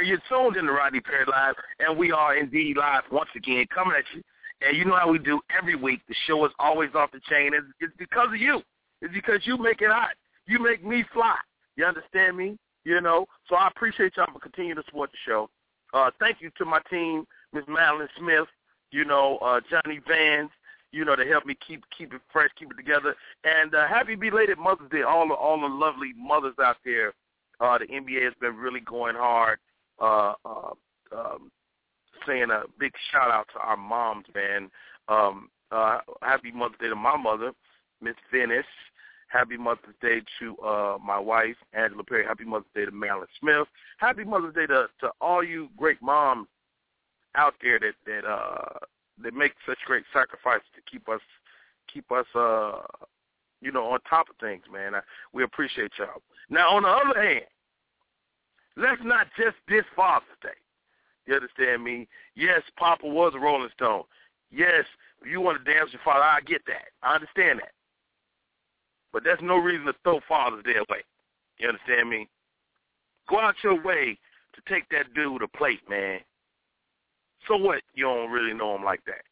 Perry. You're tuned in to Rodney Perry Live, and we are indeed live once again, coming at you. And you know how we do every week. The show is always off the chain. It's, it's because of you. It's because you make it hot. You make me fly. You understand me? You know? So I appreciate y'all for continuing to support the show. Uh, thank you to my team, Miss Madeline Smith, you know, uh, Johnny Vans, you know, to help me keep keep it fresh, keep it together. And uh, happy belated Mother's Day, all the all the lovely mothers out there. Uh, the NBA has been really going hard. Uh, uh, um, saying a big shout out to our moms, man. Um, uh, happy Mother's Day to my mother, Miss Venice. Happy Mother's Day to uh, my wife, Angela Perry. Happy Mother's Day to Marilyn Smith. Happy Mother's Day to, to all you great moms out there that that uh, that make such great sacrifices to keep us keep us uh, you know on top of things, man. I, we appreciate y'all. Now, on the other hand, let's not just this Father's Day. You understand me? Yes, Papa was a Rolling Stone. Yes, you want to dance with your father, I get that. I understand that. But that's no reason to throw Father's Day away. You understand me? Go out your way to take that dude a plate, man. So what? You don't really know him like that.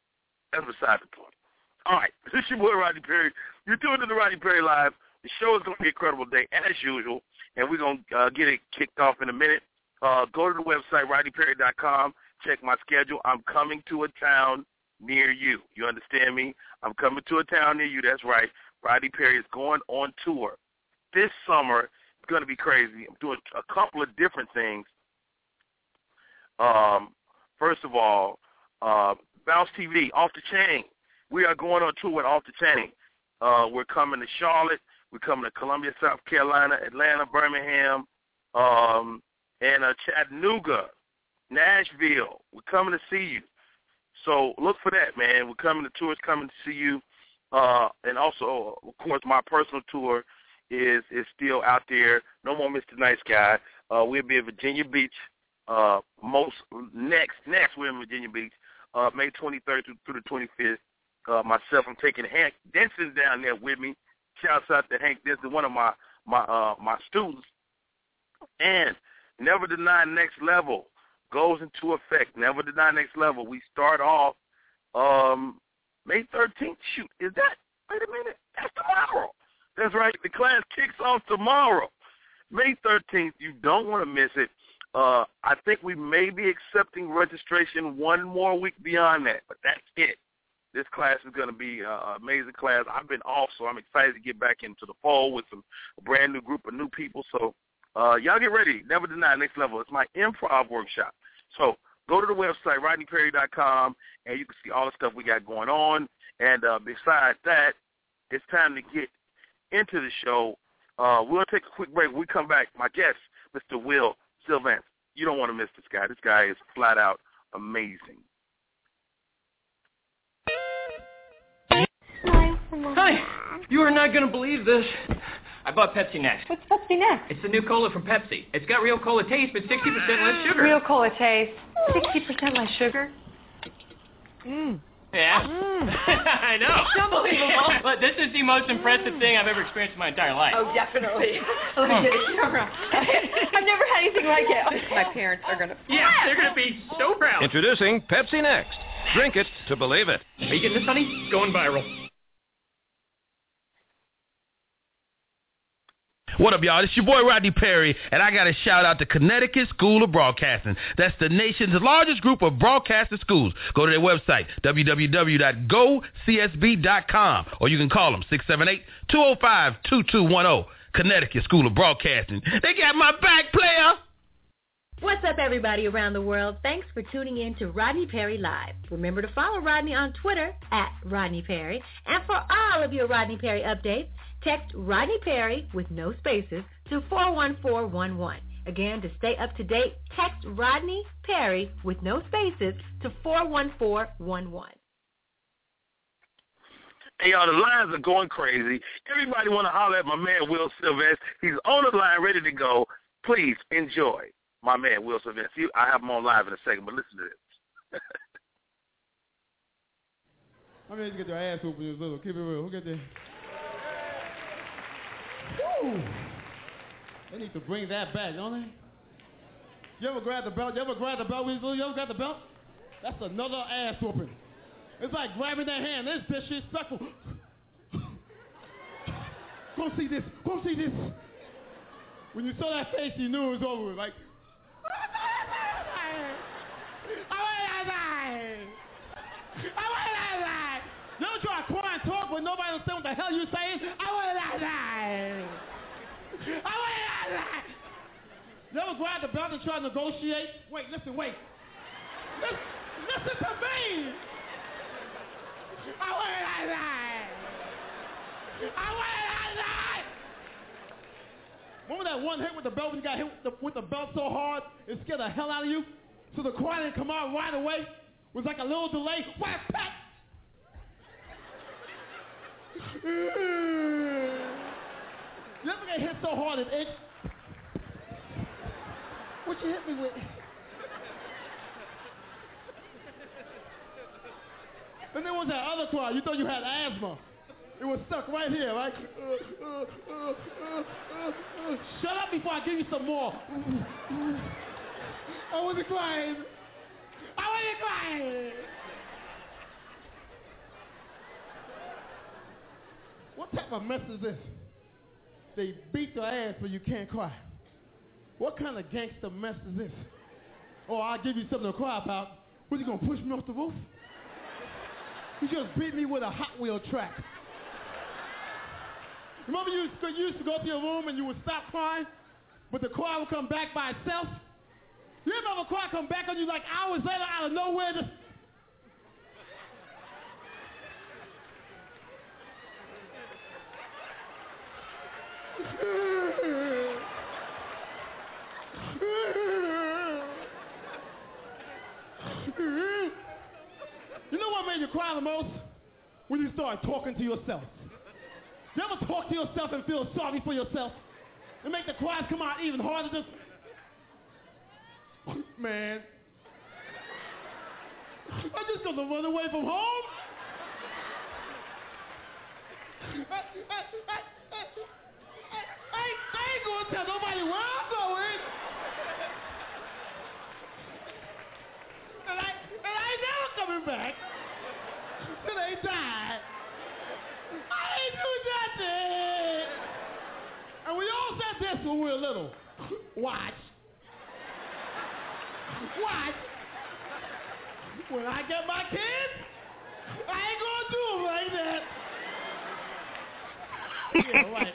That's beside the point. All right, this is your boy Rodney Perry. You're doing the Rodney Perry Live. The show is going to be an incredible day, as usual, and we're going to uh, get it kicked off in a minute. Uh, go to the website, RodneyPerry.com. Check my schedule. I'm coming to a town near you. You understand me? I'm coming to a town near you. That's right. Rodney Perry is going on tour. This summer, it's going to be crazy. I'm doing a couple of different things. Um, first of all, uh, Bounce TV, Off the Chain. We are going on tour with Off the Chain. Uh, we're coming to Charlotte. We're coming to Columbia, South Carolina, Atlanta, Birmingham, um, and uh, Chattanooga, Nashville. We're coming to see you. So look for that, man. We're coming. The tour's coming to see you. Uh, and also, of course, my personal tour is is still out there. No more Mr. Nice Guy. Uh, we'll be in Virginia Beach. Uh, most next next we're in Virginia Beach, uh, May 23rd through, through the 25th. Uh, myself, I'm taking Hank Denson down there with me. Shouts out to Hank This is one of my my uh, my students. And never deny next level goes into effect. Never deny next level. We start off um, May 13th. Shoot, is that? Wait a minute. That's tomorrow. That's right. The class kicks off tomorrow. May 13th. You don't want to miss it. Uh, I think we may be accepting registration one more week beyond that, but that's it. This class is going to be uh, an amazing class. I've been off, so I'm excited to get back into the fall with some a brand new group of new people. So uh, y'all get ready. Never deny next level. It's my improv workshop. So go to the website, RodneyPerry.com, and you can see all the stuff we got going on. And uh, besides that, it's time to get into the show. Uh, we'll take a quick break. When we come back, my guest, Mr. Wil Sylvince. You don't want to miss this guy. This guy is flat out amazing. Hi. You are not going to believe this. I bought Pepsi Next. What's Pepsi Next? It's the new cola from Pepsi. It's got real cola taste, but 60% less sugar. Real cola taste. 60% less sugar. Mmm. Yeah. Mm. I know. It's unbelievable. but this is the most impressive thing I've ever experienced in my entire life. Oh, definitely. Let me get a camera. I've never had anything like it. My parents are going to... Yeah, they're going to be so proud. Introducing Pepsi Next. Drink it to believe it. Are you getting this, honey? Going viral. What up, y'all? It's your boy Rodney Perry, and I got to shout out to Connecticut School of Broadcasting. That's the nation's largest group of broadcasting schools. Go to their website, www.gocsb.com, or you can call them 678-205-2210. Connecticut School of Broadcasting. They got my back, player! What's up, everybody around the world? Thanks for tuning in to Rodney Perry Live. Remember to follow Rodney on Twitter at Rodney Perry. And for all of your Rodney Perry updates, text Rodney Perry with no spaces to 41411. Again, to stay up to date, text Rodney Perry with no spaces to 41411. Hey, y'all, the lines are going crazy. Everybody want to holler at my man, Wil Sylvince. He's on the line, ready to go. Please enjoy my man, Wil Sylvince. You- I have him on live in a second, but listen to this. I mean, get their ass whooped when you was little. Keep it real. Who get there? They need to bring that back, don't they? You ever grab the belt? You ever grab the belt? You ever grab the belt? That's another ass whooping. It's like grabbing that hand. This disrespectful. Go see this. Go see this. When you saw that face, you knew it was over. Like, you ever try to cry and talk but nobody understand what the hell you saying? I want to die. I want to die. You ever grab the belt and try to negotiate? Wait, listen, wait. Listen, listen to me. I want to die. I want to die. Remember that one hit with the belt when you got hit with the, with the belt so hard it scared the hell out of you? So the cry didn't come out right away? It was like a little delay. Whack, pat. You ever get hit so hard it itched? What you hit me with? And there was that other cry. You thought you had asthma. It was stuck right here, right? Uh, uh, uh, Shut up before I give you some more. I wasn't crying. I wasn't crying. What type of mess is this? They beat your ass but you can't cry. What kind of gangster mess is this? Oh, I'll give you something to cry about. What, you gonna push me off the roof? You just beat me with a Hot Wheel track. Remember you used, to, go to your room and you would stop crying, but the cry would come back by itself? You remember a cry come back on you like hours later out of nowhere? You know what made you cry the most? When you start talking to yourself. You ever talk to yourself and feel sorry for yourself? And make the cries come out even harder? Just, man, I'm just gonna run away from home. I, I, I, I, I ain't gonna tell nobody where I'm going. And I, and I ain't never coming back till they die. I ain't do nothing. And we all said this when we were little. Watch. Watch. When I get my kids, I ain't gonna do them like that. Yeah, right.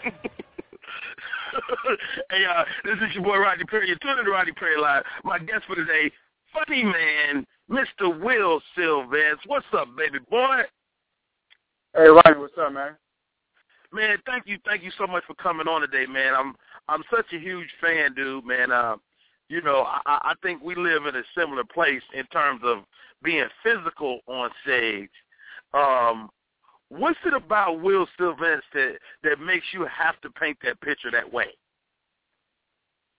hey, uh, this is your boy Rodney Perry. You're tuning to Rodney Perry Live. My guest for today, funny man, Mr. Wil Sylvince. What's up, baby boy? Hey, Rodney, what's up, man? Man, thank you, thank you so much for coming on today, man. I'm I'm such a huge fan, dude, man. Uh, you know, I, I think we live in a similar place in terms of being physical on stage. Um, what's it about Wil Sylvince that, that makes you have to paint that picture that way?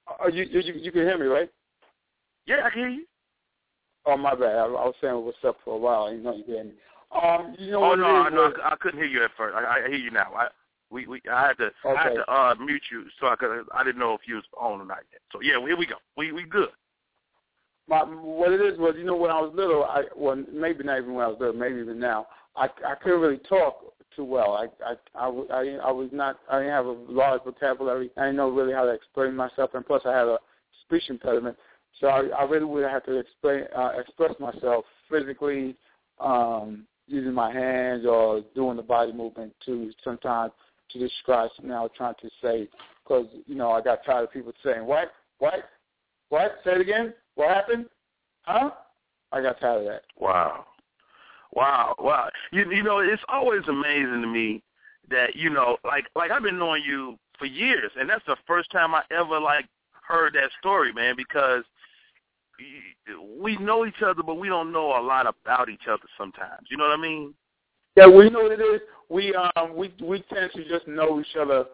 Uh, you, you you can hear me, right? Yeah, I can hear you. Oh, my bad. I, I was saying what's up for a while. You know you me. Um, you know oh no, is, no, I, I couldn't hear you at first. I, I hear you now. I we we I had to I had to uh mute you so I could I didn't know if you was on or not yet. So yeah, here we go. We we good. My, what it is was, you know, when I was little, I well, maybe not even when I was little, maybe even now, I I couldn't really talk too well. I I I, I, I was not I didn't have a large vocabulary. I didn't know really how to explain myself, and plus I had a speech impediment. So I, I really would have to explain uh, express myself physically, um, using my hands or doing the body movement to sometimes to describe something I was trying to say. Because you know I got tired of people saying what what what say it again. What happened? Huh? I got tired of that. Wow. Wow, wow. You you know, it's always amazing to me that, you know, like like I've been knowing you for years and that's the first time I ever like heard that story, man, because we know each other but we don't know a lot about each other sometimes. You know what I mean? Yeah, we know what it is. We um we we tend to just know each other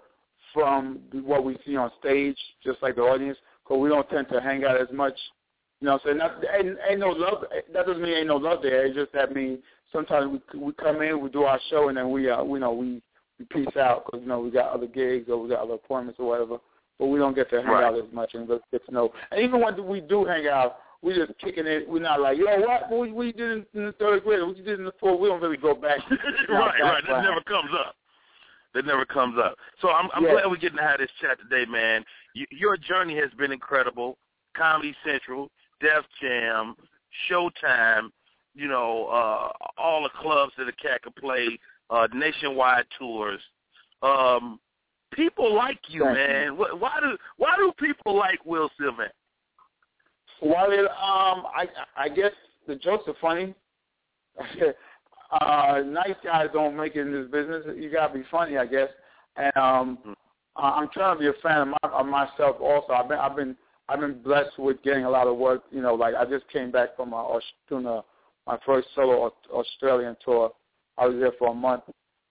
from what we see on stage, just like the audience, because we don't tend to hang out as much. You know, so not, ain't, ain't no love. That doesn't mean ain't no love there. It's just that means sometimes we we come in, we do our show, and then we uh we know we we peace out because you know we got other gigs or we got other appointments or whatever. But we don't get to hang Right. out as much and get to know. And even when we do hang out, we just kicking it. We're not like, yo, what? What we did in, the third grade? What you did in the fourth? We don't really go back. right, right. That never comes up. That never comes up. So I'm, I'm Yeah. glad we're getting to have this chat today, man. You, your journey has been incredible. Comedy Central, Def Jam, Showtime, you know, uh, all the clubs that a cat could play, uh, nationwide tours. Um, people like you, Thank man. Wh- Why do why do people like Wil Sylvince? Well, it, um, I I guess the jokes are funny. uh, nice guys don't make it in this business. You gotta be funny, I guess. And um, I- I'm trying to be a fan of, my, of myself also. I've been I've been I've been blessed with getting a lot of work. You know, like I just came back from uh, Aus- doing my first solo Australian tour. I was there for a month,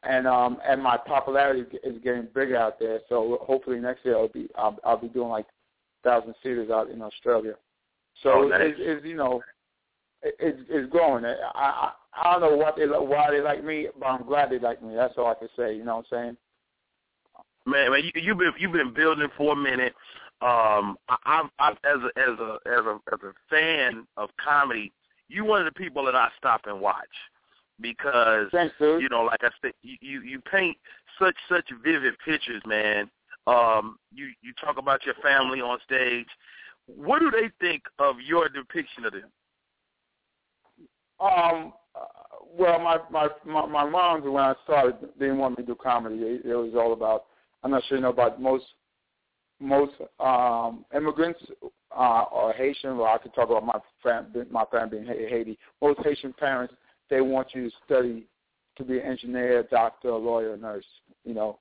and um, and my popularity is getting bigger out there. So hopefully next year I'll be I'll, I'll be doing like thousand seaters out in Australia. So Oh, nice. it's, it's you know it, it's, it's growing. I, I I don't know what they why they like me, but I'm glad they like me. That's all I can say. You know what I'm saying? Man, man, you, you've been you've been building for a minute. Um, I, I'm, I'm as a as a as a as a fan of comedy, you one of the people that I stop and watch because Thanks, you know, like I said, you you, you paint such such vivid pictures, man. Um, you you talk about your family on stage. What do they think of your depiction of them? Um, uh, well, my my my, my mom when I started didn't want me to do comedy. It, it was all about. I'm not sure you know about most most um immigrants uh are Haitian. Well, I could talk about my fam, my family being Haiti. Most Haitian parents they want you to study to be an engineer, a doctor, a lawyer, a nurse. You know.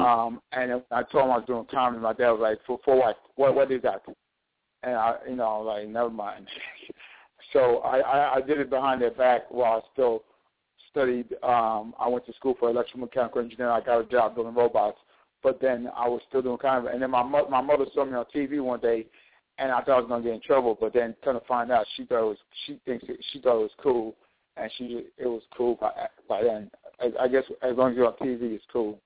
Um, and I told him I was doing comedy. My dad was like, "For for what? What what is that?" And I, you know, I was like, "Never mind." so I, I I did it behind their back while I still studied. Um, I went to school for electromechanical engineering. I got a job building robots, but then I was still doing comedy. And then my mo- my mother saw me on TV one day, and I thought I was gonna get in trouble. But then kind of find out she thought it was she thinks it, she thought it was cool, and she it was cool by by then. I, I guess as long as you're on TV, it's cool.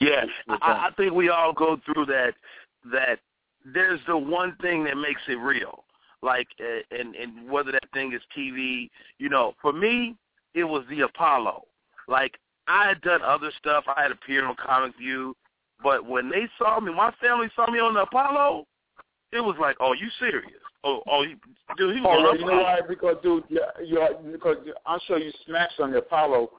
Yeah, I, I think we all go through that. That there's the one thing that makes it real. Like, and and whether that thing is TV, you know, for me, it was the Apollo. Like, I had done other stuff. I had appeared on Comic View, but when they saw me, my family saw me on the Apollo. It was like, oh, you serious? Oh, oh, you, dude, he was Oh, on well, the you know why? Because dude, you're because I'm sure you smashed on the Apollo.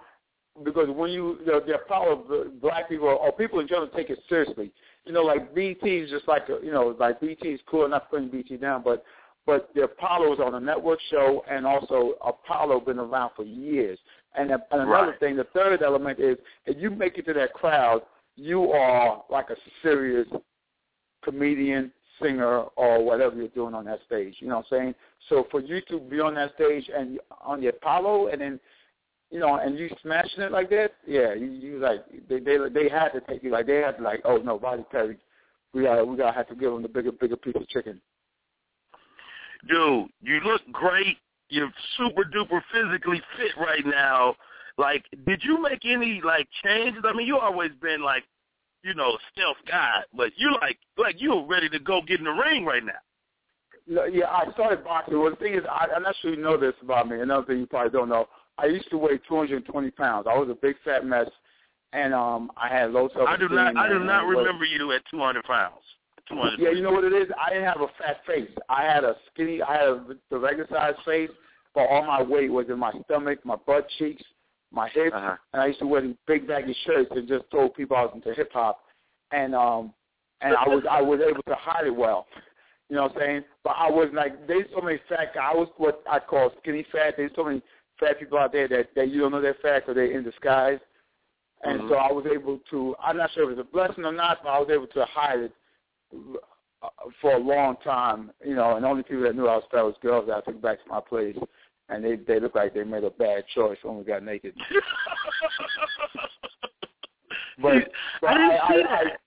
Because when you the, the Apollo, black people or people in general take it seriously. You know, like BT is just like a, you know, like BT is cool. I'm not putting BT down, but but the Apollo is on a network show, and also Apollo been around for years. And, and another Right. thing, the third element is if you make it to that crowd, you are like a serious comedian, singer, or whatever you're doing on that stage. You know what I'm saying? So for you to be on that stage and on the Apollo, and then you know, and you smashing it like that, yeah, you, you like they they they had to take you like they had to like, oh no, Roddy Perry, we gotta we gotta have to give him the bigger bigger piece of chicken. dude, you look great. You're super duper physically fit right now. Like, did you make any like changes? I mean, you always been like, you know, stealth guy, but you like like you're ready to go get in the ring right now. No, Yeah, I started boxing. Well, the thing is, I, I'm not sure you know this about me. Another thing you probably don't know, I used to weigh 220 pounds. I was a big fat mess, and um, I had low self-esteem. I do not I do not and- remember you at 200 pounds. 200. Yeah, you know what it is? I didn't have a fat face. I had a skinny, I had a, the regular size face, but all my weight was in my stomach, my butt cheeks, my hips, Uh-huh. and I used to wear these big baggy shirts and just throw people out into hip hop, and um, and I was I was able to hide it well. You know what I'm saying? But I was like, there's so many fat guys. I was what I call skinny fat. There's so many fat people out there that, that you don't know they're fat because they're in disguise. And Mhm. so I was able to, I'm not sure if it's a blessing or not, but I was able to hide it uh, for a long time, you know, and only people that knew I was fat was girls that I took back to my place. And they they look like they made a bad choice when we got naked. But, but I didn't I, see I, that.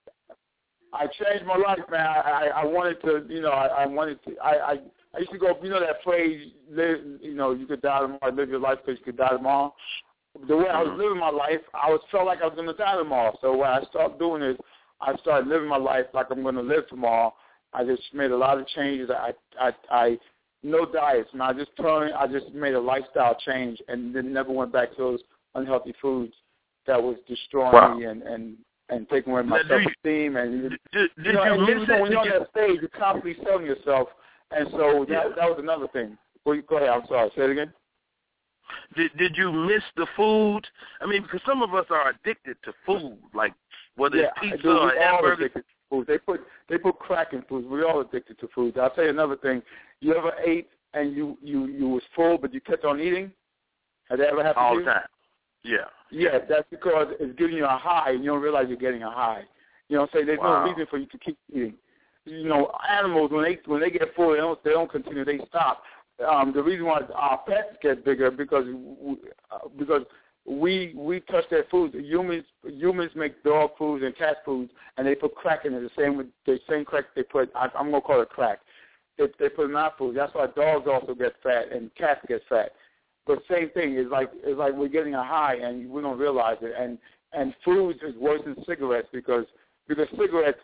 I, changed my life, man. I, I, wanted to, you know, I, I wanted to. I, I I used to go, you know, that phrase, live, you know, you could die tomorrow, live your life because you could die tomorrow. The way I was Mhm. living my life, I was felt like I was going to die tomorrow. So what I started doing is, I started living my life like I'm going to live tomorrow. I just made a lot of changes. I I I no diets, and I just turned. I just made a lifestyle change, and then never went back to those unhealthy foods that was destroying wow. me and and and taking away my self esteem. And did, did you know, you and miss it? when you're on you- that stage, you're constantly selling yourself, and so that Yeah. that was another thing. Well, go ahead. I'm sorry. Say it again. Did did you miss the food? I mean, because some of us are addicted to food, like whether yeah, it's pizza dude, or we hamburgers. Addicted food. They put they put crack in food. We're all addicted to food. I'll tell you another thing. You ever ate and you you you was full, but you kept on eating? Has that ever happened all to the you? time. Yeah. Yeah, that's because it's giving you a high, and you don't realize you're getting a high. You know what I'm saying? There's Wow. no reason for you to keep eating. You know, animals when they when they get full, they don't they don't continue. They stop. Um, the reason why our pets get bigger because we, uh, because we we touch their food. Humans humans make dog foods and cat foods, and they put crack in it. The same with the same crack they put. I, I'm gonna call it crack. They, they put in our food. That's why dogs also get fat and cats get fat. But same thing is like it's like we're getting a high and we don't realize it. And and foods is worse than cigarettes because because cigarettes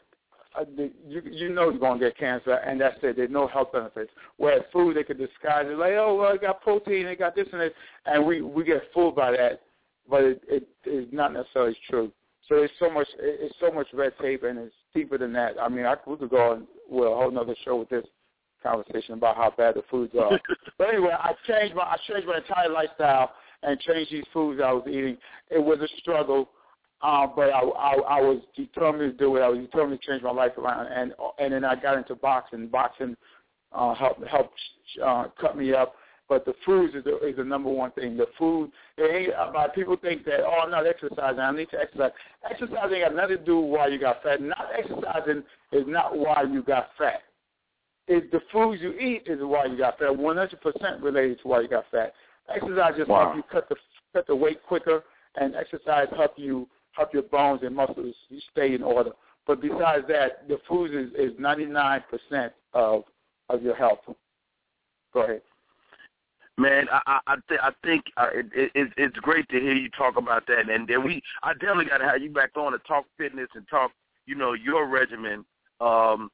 uh, you you know you're gonna get cancer and that's it. There's no health benefits. Whereas food they could disguise it like oh well it got protein, it got this and it, and we we get fooled by that, but it it is not necessarily true. So there's so much it's so much red tape and it's deeper than that. I mean I we could go on well a whole nother show with this conversation about how bad the foods are. But anyway, I changed my I changed my entire lifestyle and changed these foods I was eating. It was a struggle, uh, but I, I I was determined to do it. I was determined to change my life around, and and then I got into boxing. Boxing uh, helped helped uh, cut me up. But the foods is the, is the number one thing. The food, it ain't about people think that oh I'm not exercising. I need to exercise. Exercising got nothing to do with why you got fat. Not exercising is not why you got fat is the foods you eat is why you got fat. 100% related to why you got fat. Exercise just Wow. help you cut the cut the weight quicker, and exercise help you help your bones and muscles you stay in order. But besides that, the foods is is 99% of of your health. Go ahead. Man, I I I, th- I think uh, it, it, it's it's great to hear you talk about that, and then we I definitely got to have you back on to talk fitness and talk you know your regimen. Um,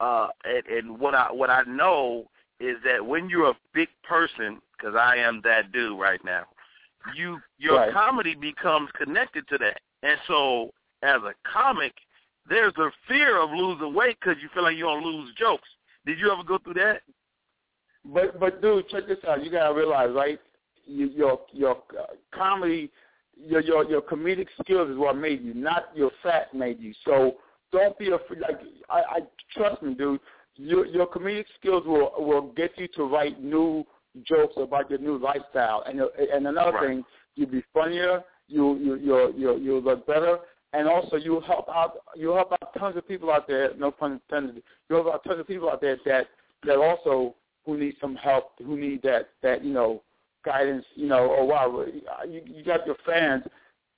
uh, and, and what I what I know is that when you're a big person, because I am that dude right now, you your Right. comedy becomes connected to that, and so as a comic, there's a fear of losing weight because you feel like you're gonna lose jokes. Did you ever go through that? But but dude, check this out. You gotta realize, right? You, your your uh, comedy, your your your comedic skills is what made you, not your fat made you. So don't be afraid. Like I, I trust me, dude. Your your comedic skills will will get you to write new jokes about your new lifestyle. And and another Right. thing, you'll be funnier. You you you you you'll look better. And also, you help out. You help out tons of people out there. No pun intended. You help out tons of people out there that that also who need some help, who need that that you know guidance. You know, oh wow, you, you got your fans.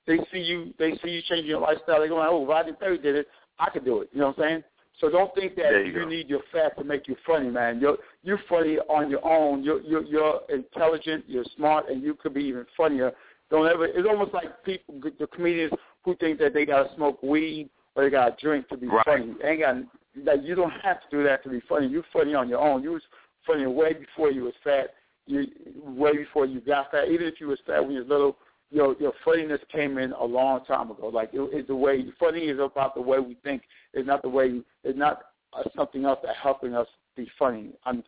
They see you. They see you changing your lifestyle. They go, oh, Rodney Perry did it. I could do it. You know what I'm saying? So don't think that There you you, go. need your fat to make you funny, man. You're you're funny on your own. You're you're you're intelligent. You're smart, and you could be even funnier. Don't ever. It's almost like people, the comedians who think that they gotta smoke weed or they gotta drink to be Right. funny. Ain't got like you don't have to do that to be funny. You're funny on your own. You was funny way before you was fat. You way before you got fat. Even if you was fat when you was little, your your funniness came in a long time ago. Like it, it's the way funny is about the way we think. It's not the way. It's not uh, something else that helping us be funny. I'm.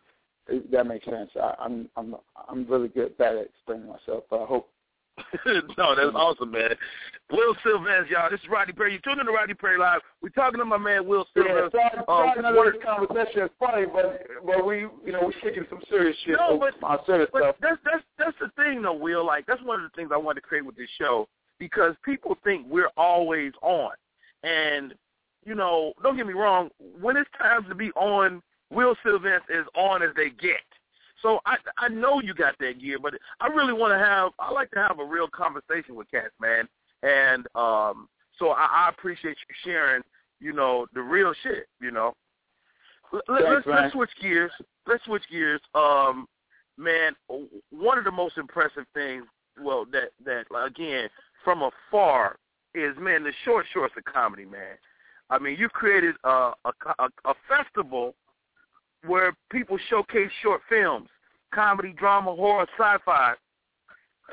That makes sense. I, I'm I'm I'm really good bad at explaining myself, but I hope no, that's awesome, man. Wil Sylvince, y'all. This is Rodney Perry. You're tuning to Rodney Perry Live. We're talking to my man Will Yeah, Sylvince. sorry, Um, sorry, one of this conversation is funny, but but we you know we're kicking some serious shit. No, but- on serious But stuff. that's that's that's the thing, though, Will. Like that's one of the things I wanted to create with this show because people think we're always on, and you know, don't get me wrong. When it's time to be on, Wil Sylvince is on as they get. So I I know you got that gear, but I really want to have I like to have a real conversation with cats, man. And um, so I, I appreciate you sharing, you know, the real shit. You know, Let, Thanks, let's let's switch gears. Let's switch gears. Um, man, one of the most impressive things, well, that that again from afar is man the short shorts of comedy, man. I mean, you created a a, a, a festival where people showcase short films, comedy, drama, horror, sci-fi.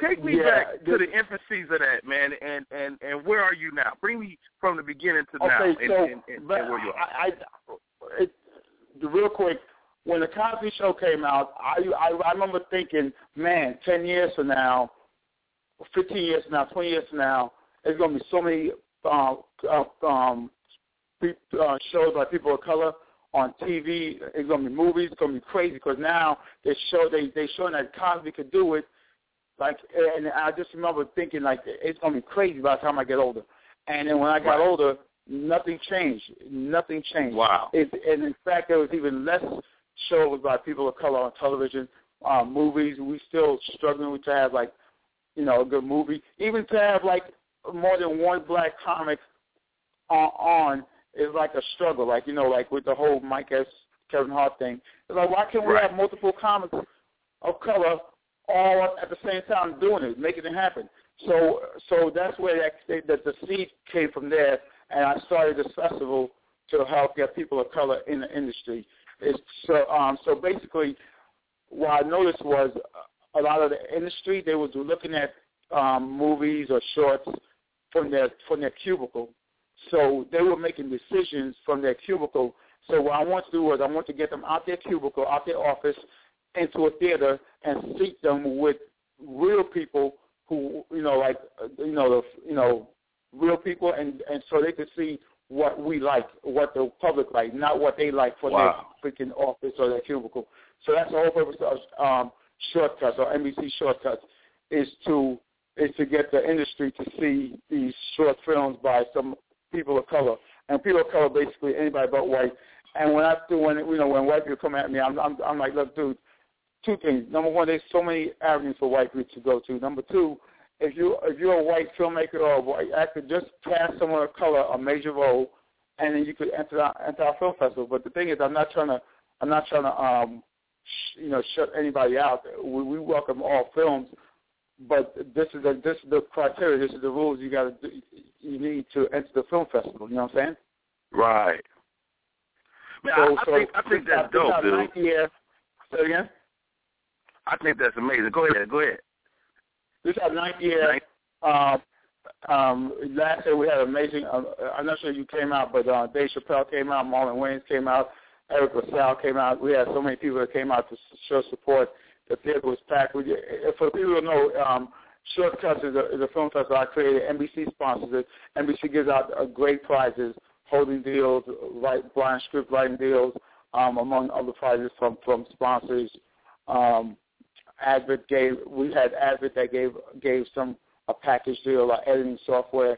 Take me Yeah, back to the- infancies of that, man, and and and where are you now? Bring me from the beginning to now, Okay, and, so and, and, and where you are. I, I it, real quick, when the Cosby Show came out, I, I I remember thinking, man, ten years from now, fifteen years from now, twenty years from now, there's gonna be so many uh, uh, um, uh, shows by people of color on TV. It's gonna be movies. It's gonna be crazy because now they show they they showing that Cosby could do it. Like, and I just remember thinking like it's gonna be crazy by the time I get older. And then when I got Right. older, nothing changed. Nothing changed. Wow. It, and in fact, there was even less shows by people of color on television. Um, movies, we still struggling to have like, you know, a good movie. Even to have like more than one black comic on, on is like a struggle. Like you know, like with the whole Mike Epps Kevin Hart thing. It's like why can't we Right. have multiple comics of color all at the same time doing it, making it happen? So so that's where that, that the seed came from there, and I started this festival to help get people of color in the industry. It's so um so basically what I noticed was a lot of the industry they was looking at um movies or shorts from their from their cubicle. So they were making decisions from their cubicle. So what I want to do is I want to get them out their cubicle, out their office, into a theater and seat them with real people who you know like you know the you know real people and and so they could see what we like, what the public like, not what they like for Wow. their freaking office or their cubicle. So that's the whole purpose of um, shortcuts or NBC shortcuts is to is to get the industry to see these short films by some people of color and people of color basically anybody but white. And when I do when you know when white people come at me, I'm I'm, I'm like, look, dude, two things. Number one, there's so many avenues for white people to go to. Number two, if you if you're a white filmmaker or a white actor, just cast someone of color a major role, and then you could enter our, enter our film festival. But the thing is, I'm not trying to I'm not trying to um sh- you know shut anybody out. We, we welcome all films, but this is the this is the criteria. This is the rules you got to you need to enter the film festival. You know what I'm saying? Right. Man, So- I, I so think I think this is our- that's dope, dude. year. Say it again. I think that's amazing. Go ahead, go ahead. This is our ninth year. Uh, um, last year we had amazing. Uh, I'm not sure you came out, but uh, Dave Chappelle came out, Marlon Wayans came out, Eric LaSalle came out. We had so many people that came out to show support. The theater was packed. We, uh, for people who know, um, Shortcuts is a, is a film festival I created. NBC sponsors it. NBC gives out uh, great prizes, holding deals, write, blind script writing deals, um, among other prizes from from sponsors. Um, Advent gave we had Advent that gave gave some a package deal, like editing software,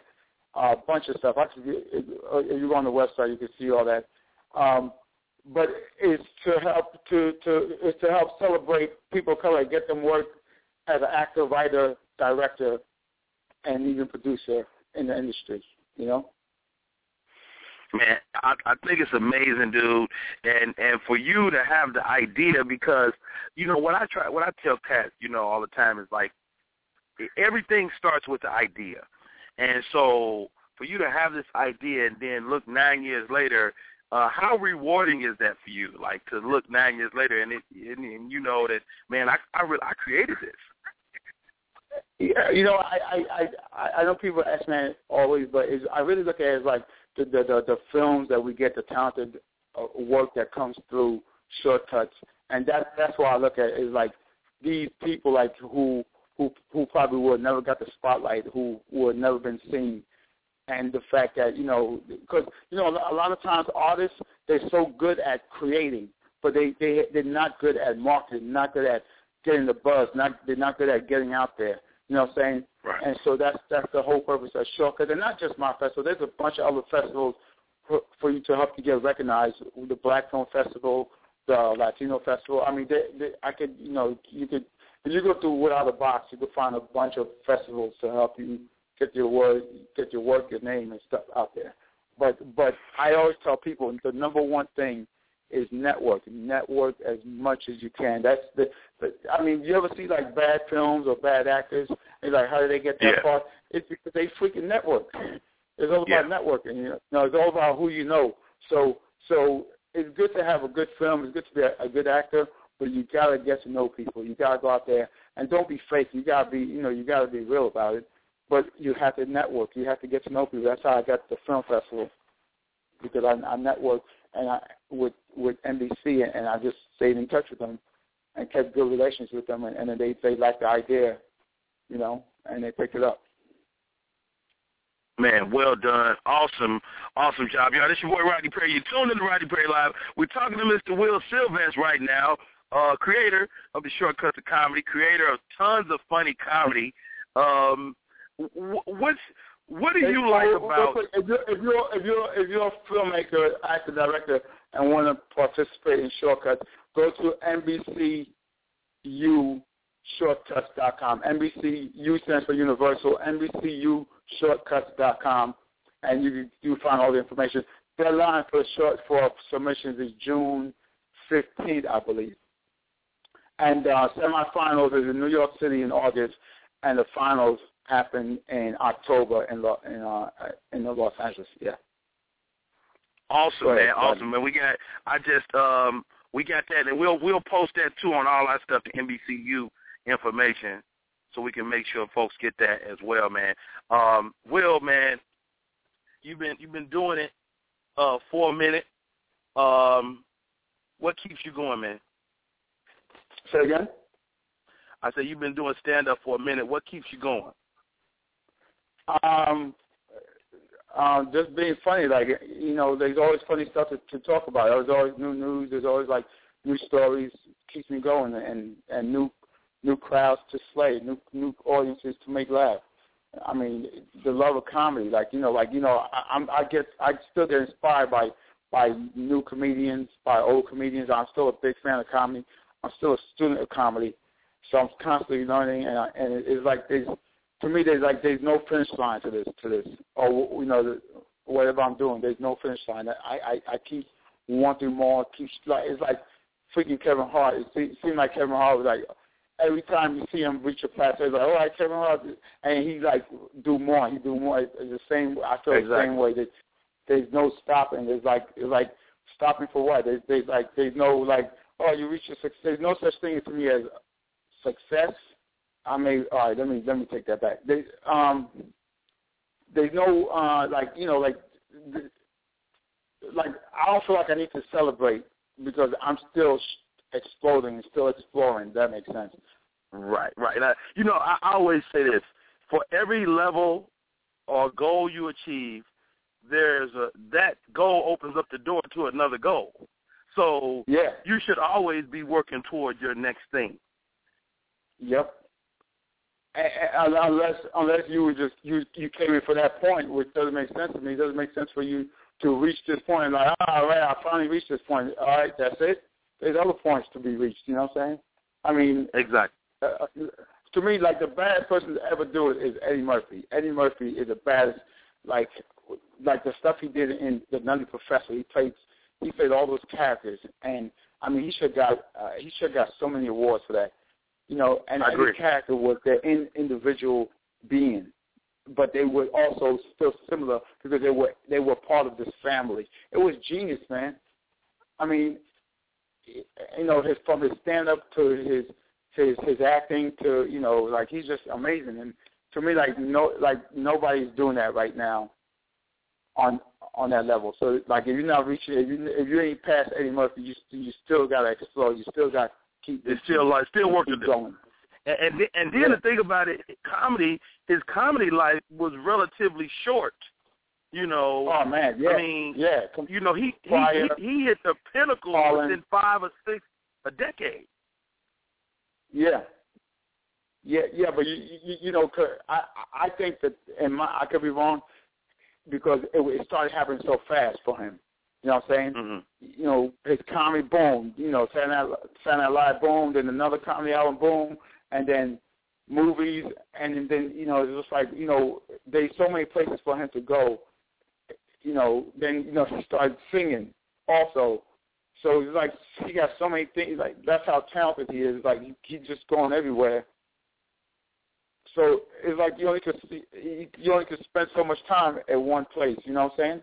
a bunch of stuff. I could, if you go on the website, you can see all that. Um, but it's to help to to it's to help celebrate people of color, get them work as an actor, writer, director, and even producer in the industry. You know. Man, I, I think it's amazing, dude, and and for you to have the idea because you know what I try, what I tell cats, you know, all the time is like everything starts with the idea, and so for you to have this idea and then look nine years later, uh, how rewarding is that for you? Like to look nine years later and it, and, and you know that man, I I, re- I created this. Yeah, you know, I I I, I know people ask me always, but it's, I really look at it as like the the the, the films that we get, the talented uh, work that comes through shortcuts, and that that's why I look at it is like these people like who who who probably would never got the spotlight, who would have never been seen, and the fact that you know because you know a lot of times artists they're so good at creating, but they they they're not good at marketing, not good at getting the buzz, not they're not good at getting out there. You know what I'm saying? Right. And so that's that's the whole purpose of Shortcut. And not just my festival. There's a bunch of other festivals for, for you to help you get recognized. The Black Film Festival, the Latino Festival. I mean, they, they, I could, you know, you could if you go through Without a Box, you could find a bunch of festivals to help you get your word, get your work, your name, and stuff out there. But but I always tell people the number one thing is network. Network as much as you can. That's the. But I mean, you ever see like bad films or bad actors? And like, how do they get that Yeah. far? It's because they freaking network. It's all about Yeah. networking. You know, it's all about who you know. So so it's good to have a good film. It's good to be a, a good actor, but you gotta get to know people. You gotta go out there and don't be fake. You gotta be you know you gotta be real about it. But you have to network. You have to get to know people. That's how I got the film festival because I, I networked and I with with NBC and, and I just stayed in touch with them and kept good relations with them and, and then they they liked the idea, you know, and they picked it up. Man, well done. Awesome, awesome job. Y'all, this your boy Rodney Perry. You're tuned in to Rodney Perry Live. We're talking to Mr. Wil Sylvince right now, uh, creator of the Shortcuts to Comedy, creator of tons of funny comedy. Um, what's what do you like about? if you're if you're if you're if you're a filmmaker, actor, director, and want to participate in shortcuts, go to NBCUshortcuts.com. NBCU stands for Universal. NBCUshortcuts.com, and you you find all the information. Deadline for short for submissions is June 15th, I believe. And uh, semifinals is in New York City in August, and the finals happen in October in Lo- in uh, in Los Angeles. Yeah. Awesome, Go man. Awesome, man. We got. I just um we got that, and we'll we'll post that too on all our stuff, the NBCU information, so we can make sure folks get that as well, man. Um, Will, man, you've been you've been doing it uh for a minute. Um, what keeps you going, man? Say again. I said you've been doing stand up for a minute. What keeps you going? Um, um, just being funny, like you know, there's always funny stuff to, to talk about. There's always new news. There's always like new stories. Keeps me going, and and new new crowds to slay, new new audiences to make laugh. I mean, the love of comedy, like you know, like you know, I, I'm I get I still get inspired by by new comedians, by old comedians. I'm still a big fan of comedy. I'm still a student of comedy, so I'm constantly learning, and I, and it's like there's to me there's like there's no finish line to this to this or you know the, whatever I'm doing. There's no finish line. I I, I keep wanting more. Keep like it's like freaking Kevin Hart. It se- seemed like Kevin Hart was like every time you see him reach a plateau, it's like oh, all right, Kevin Hart, and he like do more. He do more. It's the same. I feel the same way. That there's no stopping. There's like it's like stopping for what? There's, there's like there's no like oh you reach a success. There's no such thing to me as success. I may all right. Let me let me take that back. They, um, there's no uh like you know like like I don't feel like I need to celebrate because I'm still exploding and still exploring. That makes sense. Right, right. I, you know, I, I always say this: for every level or goal you achieve, there's a that goal opens up the door to another goal. So Yeah. you should always be working toward your next thing. Yep. Unless unless you were just you you came in for that point, which doesn't make sense to me. It doesn't make sense for you to reach this point like, "Ah, all right, I finally reached this point. All right, that's it. There's other points to be reached. You know what I'm saying? I mean, Exactly. uh, to me, like the baddest person to ever do it is Eddie Murphy. Eddie Murphy is the baddest. Like, like the stuff he did in The Nutty Professor. He played, he played all those characters, and I mean, he should got, uh, he should got so many awards for that. You know, and every character was their in, individual being, but they were also still similar because they were they were part of this family. It was genius, man. I mean, you know, his from his stand up to his his his acting to you know like he's just amazing. And to me like no like nobody's doing that right now on on that level. So like if you're not reaching if you if you ain't past Eddie Murphy you you still gotta explore. You still got keep It's still like still work to do. going And and, then- and then Yeah. the thing about it, comedy, his comedy life was relatively short. You know, oh man yeah I mean, yeah com- you know, he he, Fire. he he hit the pinnacle Fallen. within five or six a decade. yeah yeah yeah but you you, you know 'cause I I think that and my I could be wrong because it, it started happening so fast for him you know what I'm saying Mm-hmm. you know, his comedy boom, you know, Saturday Night, Saturday Night Live boom, then another comedy album boom, and then movies, and then, you know, it's just like, you know, there's so many places for him to go, you know, then, you know, he started singing also. So it's like he got so many things, like that's how talented he is, like he, he's just going everywhere. so it's like you only could see, you only could spend so much time at one place. You know what I'm saying?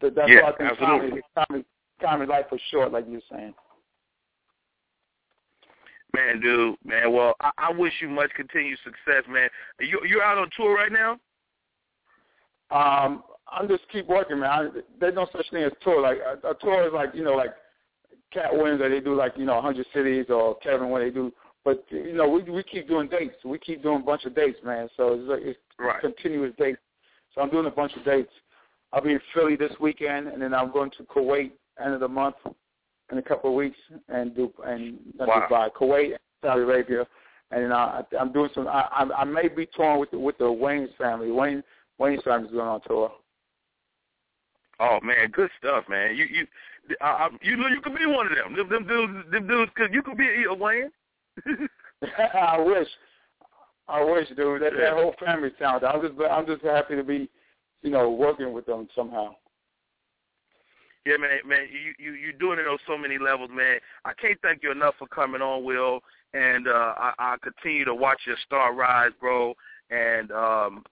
That, that's yeah, why I think absolutely. comedy, comedy, comedy life is short, like you're saying. Man, dude, man. Well, I, I wish you much continued success, man. You you're out on tour right now? Um, I'm just keep working, man. I, there's no such thing as tour. Like a, a tour is like you know, like Katt Williams, that they do like you know, 100 cities, or Kevin when they do. But you know, we we keep doing dates. We keep doing a bunch of dates, man. So it's like it's Right. continuous dates. So I'm doing a bunch of dates. I'll be in Philly this weekend, and then I'm going to Kuwait end of the month in a couple of weeks, and do and not Wow. Dubai, Kuwait, Saudi Arabia, and then uh, I, I'm doing some. I, I I may be touring with the, with the Wayans family. Wayne Wayans family's going on tour. Oh man, good stuff, man. You you I, I, you know you could be one of them. Them, them dudes, them dudes. Could, you could be a Wayne. I wish, I wish, dude. That Yeah. that whole family's talented. I'm just I'm just happy to be, you know, working with them somehow. Yeah, man, man, you you you're doing it on so many levels, man. I can't thank you enough for coming on, Will. And uh, I, I continue to watch your star rise, bro. And um,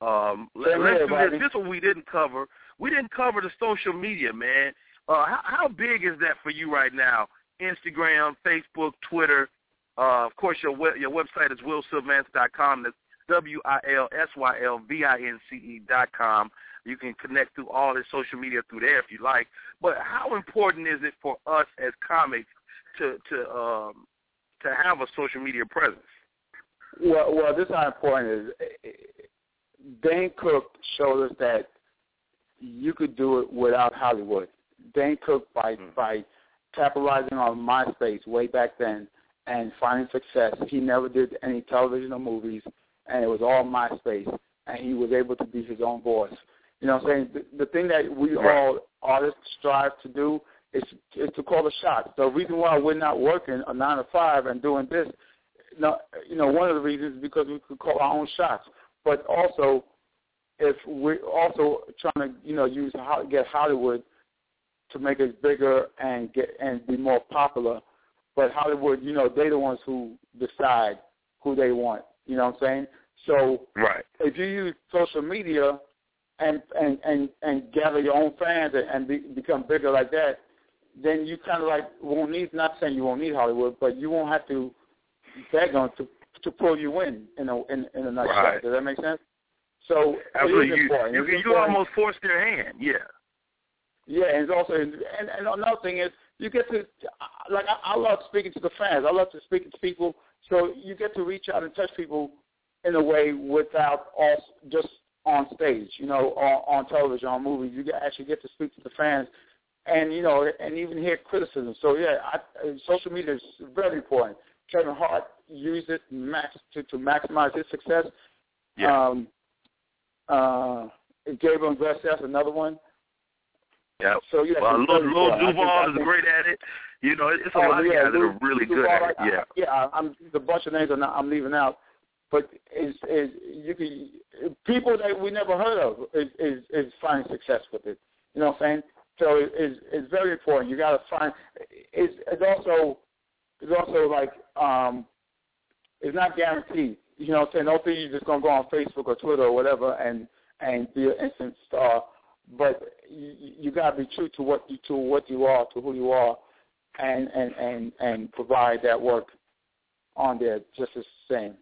um, let, let's do this. This is what we didn't cover. We didn't cover the social media, man. Uh, how, how big is that for you right now? Instagram, Facebook, Twitter. Uh, of course, your web, your website is wilsylvince.com. That's W I L S Y L V I N C E dot com. You can connect through all the social media through there if you like. But how important is it for us as comics to to um, to have a social media presence? Well, well, this is how important it is. Dane Cook showed us that you could do it without Hollywood. Dane Cook, by Mm. by capitalizing on MySpace way back then and finding success, he never did any television or movies, and it was all MySpace, and he was able to be his own boss. You know what I'm saying? The, the thing that we Right. all artists strive to do is is to call the shots. The reason why we're not working a nine to five and doing this no, you know, one of the reasons is because we could call our own shots, but also if we're also trying to, you know, use get Hollywood to make us bigger and get and be more popular, but Hollywood, you know, they're the ones who decide who they want. You know what I'm saying? So Right. if you use social media and and and and gather your own fans and, and be, become bigger like that, then you kind of like won't need. Not saying you won't need Hollywood, but you won't have to beg them to to pull you in in a in, in a nutshell. Right. Does that make sense? So Absolutely. You important. you, you, almost forced their hand. Yeah. Yeah, and it's also and, and another thing is you get to like I, I love speaking to the fans. I love to speak to people. So you get to reach out and touch people in a way without all just on stage, you know, on, on television, on movies. You actually get to speak to the fans, and you know, and even hear criticism. So yeah, I, social media is very important. Kevin Hart used it max to, to maximize his success. Yeah. Um, uh, Gabriel Iglesias, another one. Yeah. So yeah, Well, Lil, Lil important. Think- Duval is great at it. You know, it's a Oh, lot of yeah, guys that are really Duval, good at it. I- Yeah. yeah. I'm the bunch of names are not, I'm leaving out, but is is you can people that we never heard of is is, is finding success with it. You know what I'm saying? So it is it's very important. You got to find. It's it's also it's also like um it's not guaranteed. You know what I'm saying? Don't think you're just gonna go on Facebook or Twitter or whatever and and be an instant star. But you, you got to be true to what you to what you are, to who you are, and and and and provide that work on there just the same.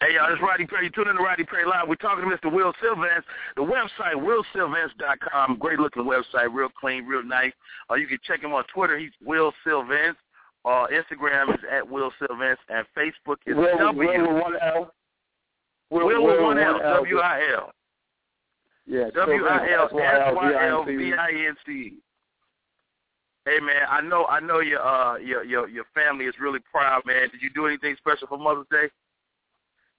Hey, y'all, this is Rodney Perry. Tune in to Rodney Perry Live. We're talking to Mr. Wil Sylvince. The website, wilsylvince.com. Great looking website, real clean, real nice. Uh, you can check him on Twitter. He's Wil Sylvince. Uh, Instagram is at Wil Sylvince, and Facebook is Will, W. Will with one L. Will, Will with with one L. W I L. Yeah, W I L S Y L S-Y-L-V-I-N-C. V I N C. Hey man, I know I know your uh your your your family is really proud, man. Did you do anything special for Mother's Day?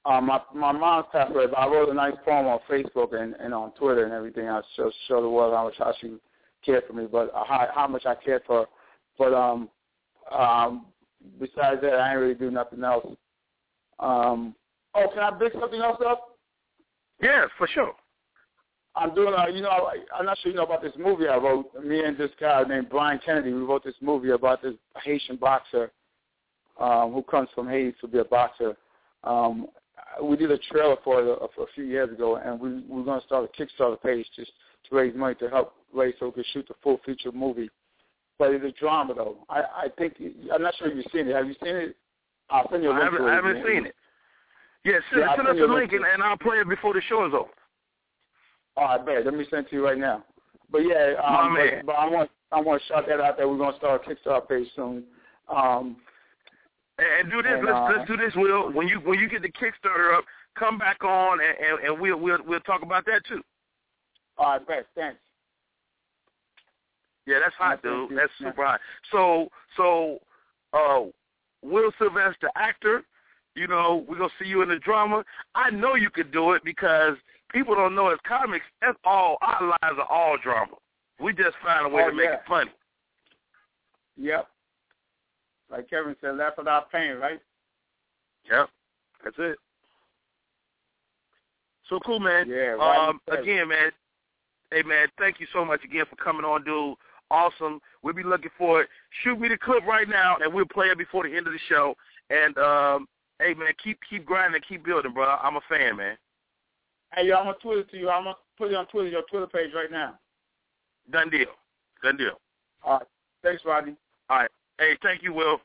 Um, my my mom's passed away, but I wrote a nice poem on Facebook and, and on Twitter and everything. I show show the world how much how she cared for me, but uh, how how much I cared for her. But um um besides that, I ain't really do nothing else. Um, oh, can I big something else up? Yeah, for sure. I'm doing, uh, you know, I, I'm not sure you know about this movie I wrote. Me and this guy named Brian Kennedy, we wrote this movie about this Haitian boxer um, who comes from Haiti to be a boxer. Um, we did a trailer for it a, a few years ago, and we we're going to start a Kickstarter page just to raise money to help raise so we can shoot the full feature movie. But it's a drama, though. I I think I'm not sure if you've seen it. Have you seen it? I'll send you a link I haven't. I haven't seen it. Yeah, send, Yeah, send us a link and, and I'll play it before the show is over. All right, I bet. Let me send it to you right now. But yeah, um, My man. but, but I want I want to shout that out there. We're going to start a Kickstarter page soon. Um, And, and do this. And, let's uh, let's do this, Will. When you when you get the Kickstarter up, come back on and, and, and we'll we'll we'll talk about that too. all right, bet. Thanks. Yeah, that's hot, dude. That's super hot. So so uh Will Sylvester, actor, you know, we're gonna see you in the drama. I know you could do it because people don't know as comics, that's all our lives are all drama. We just find a way Oh, to make yeah. it funny. Yep. Like Kevin said, laugh without pain, right? Yep. That's it. So cool, man. Yeah. Right. Um, again, man. Hey, man. Thank you so much again for coming on, dude. Awesome. We'll be looking for it. Shoot me the clip right now, and we'll play it before the end of the show. And um, hey, man, keep keep grinding, and keep building, bro. I'm a fan, man. Hey, yo, I'm gonna tweet it to you. I'm gonna put it on Twitter, your Twitter page right now. Done deal. Done deal. All right. Thanks, Rodney. All right. Hey, thank you, Will.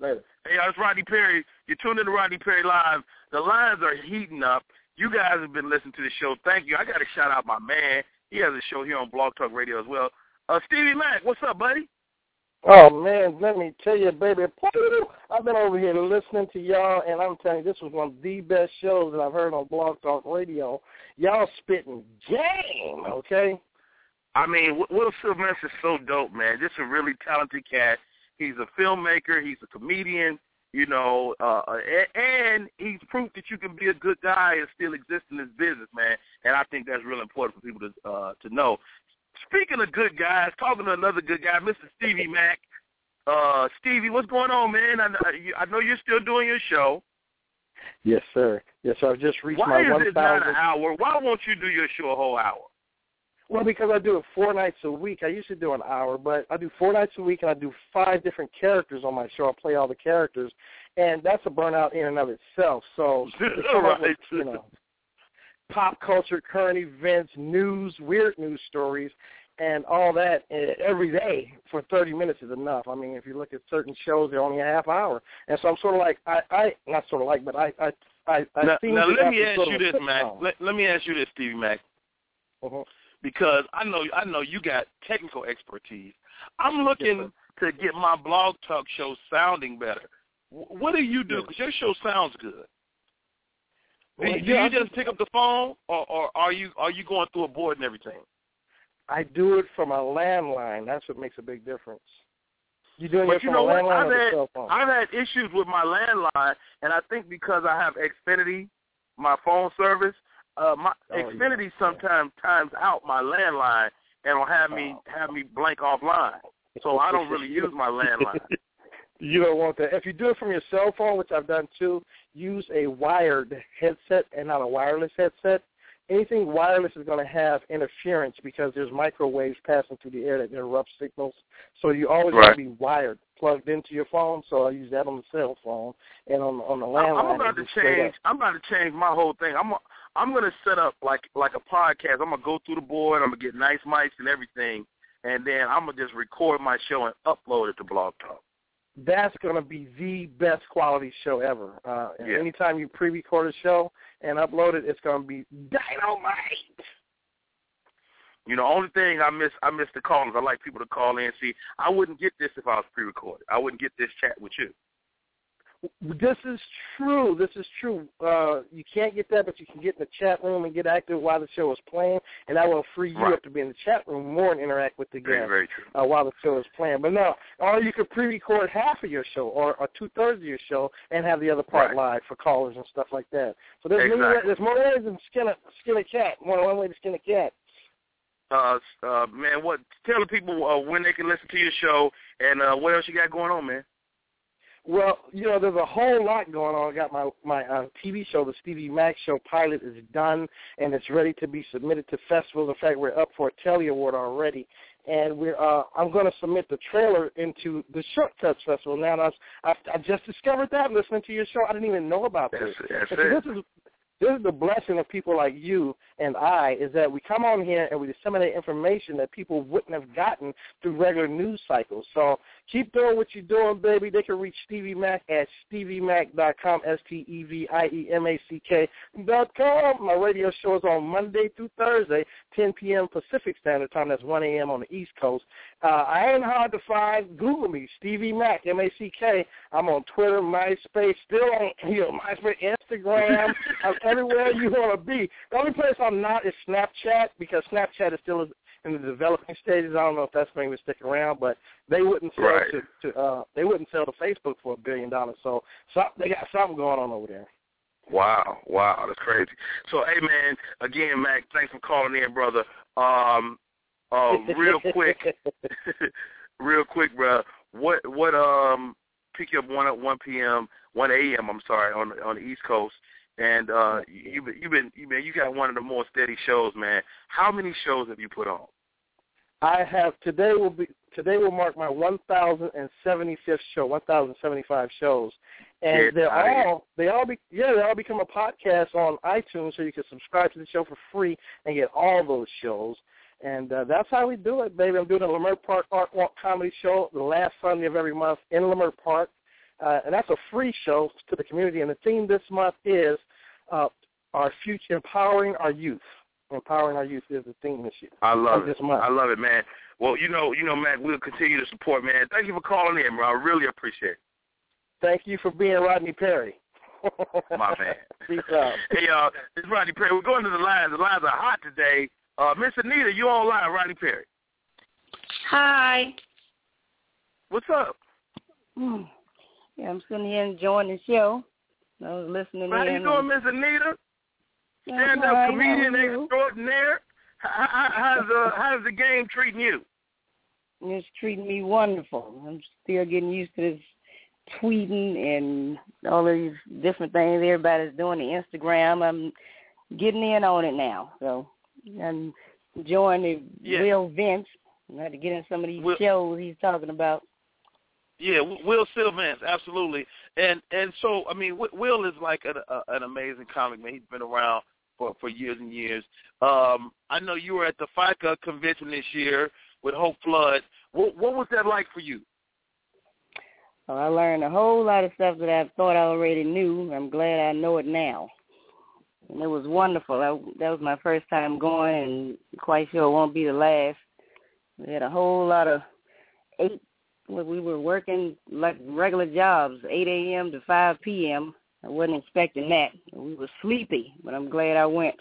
Later. Hey, it's Rodney Perry. You're tuned in to Rodney Perry Live. The lines are heating up. You guys have been listening to the show. Thank you. I got to shout out my man. He has a show here on Blog Talk Radio as well. Uh, Stevie Mack, what's up, buddy? Oh man, let me tell you, baby, I've been over here listening to y'all, and I'm telling you, this was one of the best shows that I've heard on Blog Talk Radio. Y'all spitting game, okay? I mean, Will- Sylvester is so dope, man. Just a really talented cat. He's a filmmaker. He's a comedian. You know, uh, a- and he's proof that you can be a good guy and still exist in this business, man. And I think that's real important for people to uh, to know. Speaking of good guys, talking to another good guy, Mr. Stevie Mack. Uh, Stevie, what's going on, man? I, I know you're still doing your show. Yes, sir. Yes, sir. I've just reached Why my is one it not an hour? Why won't you do your show a whole hour? Well, because I do it four nights a week. I usually do an hour, but I do four nights a week, and I do five different characters on my show. I play all the characters, and that's a burnout in and of itself. So, to come up with, you know, pop culture, current events, news, weird news stories, and all that uh, every day for 30 minutes is enough. I mean, if you look at certain shows, they're only a half hour, and so I'm sort of like I, I not sort of like, but I, I, I, I now, seem now to let me ask you this, Mac. Let, let me ask you this, Stevie Mack, Mhm. Because I know I know you got technical expertise. I'm looking to get my blog talk show sounding better. What do you do? Because your show sounds good. Do Well, you, do yeah, you just pick up the phone, or, or are you are you going through a board and everything? I do it from a landline. That's what makes a big difference. You doing But it you from know a what? I've or had cell phone? I've had issues with my landline, and I think because I have Xfinity, my phone service, uh, my Oh, yeah. Xfinity sometimes times out my landline and will have me Oh. have me blank offline. So I don't really use my landline. you don't want that. If you do it from your cell phone, which I've done too, use a wired headset and not a wireless headset. Anything wireless is going to have interference because there's microwaves passing through the air that interrupt signals. So you always Right. want to be wired, plugged into your phone. So I use that on the cell phone and on on the landline. I'm about to change. I'm about to change my whole thing. I'm I'm going to set up like like a podcast. I'm gonna go through the board. I'm gonna get nice mics and everything, and then I'm gonna just record my show and upload it to Blog Talk. that's going to be the best quality show ever. Uh, and Yeah. Anytime you pre-record a show and upload it, it's going to be dynamite. You know, only thing I miss I miss the callers. I like people to call in. And see, I wouldn't get this if I was pre-recorded. I wouldn't get this chat with you. This is true. This is true. Uh, you can't get that, but you can get in the chat room and get active while the show is playing, and that will free you Right. up to be in the chat room more and interact with the Very, guests very true. uh, while the show is playing. But no, or you could pre-record half of your show or, or two thirds of your show and have the other part Right. live for callers and stuff like that. So there's many, there's more ways than skin a skin a cat. One one way to skin a cat. Uh, uh, man, what? Tell the people uh, when they can listen to your show and uh, what else you got going on, man. Well, you know, there's a whole lot going on. I got my my uh, TV show, the Stevie Mack Show pilot, is done and it's ready to be submitted to festivals. In fact, we're up for a Telly Award already, and we're uh, I'm going to submit the trailer into the Shortcuts Festival. Now, I, I, I just discovered that listening to your show. I didn't even know about this. That's, that's this is this is the blessing of people like you and I is that we come on here and we disseminate information that people wouldn't have gotten through regular news cycles. So keep doing what you're doing, baby. They can reach Stevie Mack at steviemack.com, S-T-E-V-I-E-M-A-C-K dot com. My radio show is on Monday through Thursday, 10 p.m. Pacific Standard Time. That's 1 a.m. on the East Coast. Uh, I ain't hard to find. Google me, Stevie Mack, M-A-C-K. I'm on Twitter, MySpace, still on you know, MySpace, Instagram. I'm everywhere you want to be. The only place I'm not is Snapchat because Snapchat is still in the developing stages. I don't know if that's going to stick around, but they wouldn't sell right. to, to uh they wouldn't sell to Facebook for a billion dollars. So, so they got something going on over there. Wow, wow, that's crazy. So, hey man, again, Mac, thanks for calling in, brother. Um, uh, real quick, real quick, bro. What what um pick you up one at one p.m. one a.m. I'm sorry on on the East Coast, and uh you you've been you been you got one of the more steady shows, man. How many shows have you put on? I have today will be today will mark my 1075th show, 1075 shows, and Get they're all they all be yeah they all become a podcast on iTunes, so you can subscribe to the show for free and get all those shows. And uh, that's how we do it, baby. I'm doing a Leimert Park Art Walk comedy show the last Sunday of every month in Leimert Park, uh, and that's a free show to the community. And the theme this month is uh, our future, empowering our youth. Empowering our youth is the theme this year. I love of it. Month. I love it, man. Well, you know, you know, Mac, we'll continue to support, man. Thank you for calling in, bro. I really appreciate it. Thank you for being Rodney Perry. My man. Peace out. Hey, y'all, it's Rodney Perry. We're going to the lines. The lines are hot today. Uh, Miss Anita, you online, Rodney Perry. Hi. What's up? Hmm. Yeah, I'm sitting here enjoying the show. I was listening How in. How you doing, Miss Anita? Stand-up right, comedian how are you? extraordinaire. How, how, how's, uh, how's the game treating you? It's treating me wonderful. I'm still getting used to this tweeting and all these different things everybody's doing. The Instagram, I'm getting in on it now. So I'm enjoying the Yeah. real Vince. I had to get in some of these shows he's talking about. Yeah, Wil Sylvince, absolutely. And and so I mean, Will is like an, a, an amazing comic man. He's been around for for years and years. Um, I know you were at the FICA convention this year with Hope Flood. What what was that like for you? Well, I learned a whole lot of stuff that I thought I already knew. I'm glad I know it now. And it was wonderful. I, that was my first time going, and quite sure it won't be the last. We had a whole lot of eight. We were working like regular jobs, 8 a.m. to 5 p.m. I wasn't expecting that. We were sleepy, but I'm glad I went.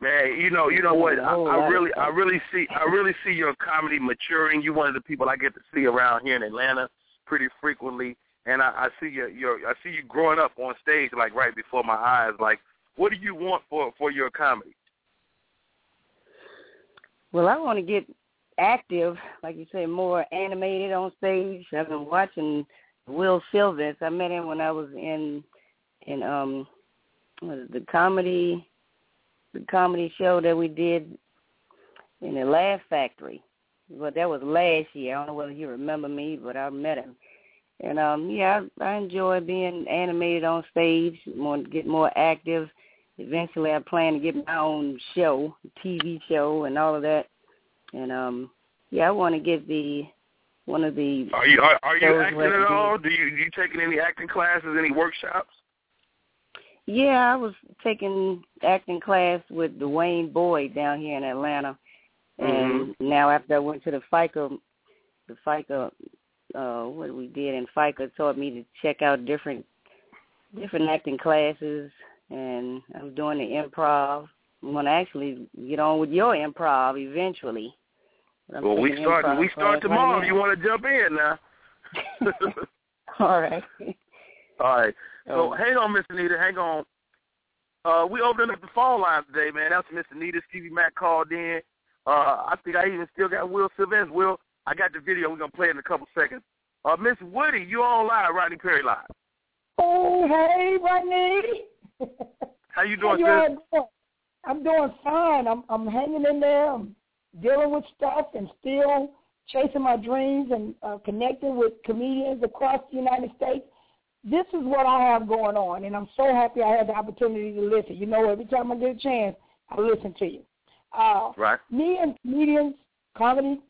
Man, you know, you know what? I, I really, I really see, I really see your comedy maturing. You're one of the people I get to see around here in Atlanta pretty frequently, and I, I see your, your, I see you growing up on stage like right before my eyes. Like, what do you want for for your comedy? Well, I want to get active, like you say, more animated on stage. I've been watching Wil Sylvince. I met him when I was in in um the comedy the comedy show that we did in the Laugh Factory. But that was last year. I don't know whether you remember me, but I met him. And um yeah, I, I enjoy being animated on stage, more get more active. Eventually I plan to get my own show, TV show and all of that. And um yeah, I want to give the one of the Are you are, are you acting at all? Do you do you taking any acting classes, any workshops? Yeah, I was taking acting class with Dwayne Boyd down here in Atlanta, and now after I went to the FICA, the FICA, uh, what we did in FICA taught me to check out different different acting classes, and I'm doing the improv. I'm gonna actually get on with your improv eventually. But I'm Well, we start improv we start class right tomorrow. you want to jump in now? All right. All right. So Um, hang on, Miss Anita. Hang on. Uh, we opened up the phone line today, man. That's Miss Anita. Stevie Mack called in. Uh, I think I even still got Will Sylvester. Will, I got the video. We're gonna play it in a couple seconds. Uh, Miss Woody, you on live, Rodney Perry live. Oh, hey, Rodney. How you doing, How you sis? doing? I'm doing fine. I'm I'm hanging in there. I'm dealing with stuff and still chasing my dreams and uh, connecting with comedians across the United States. This is what I have going on, and I'm so happy I had the opportunity to listen. You know, every time I get a chance, I listen to you. Uh, right. Me and comedians, comedy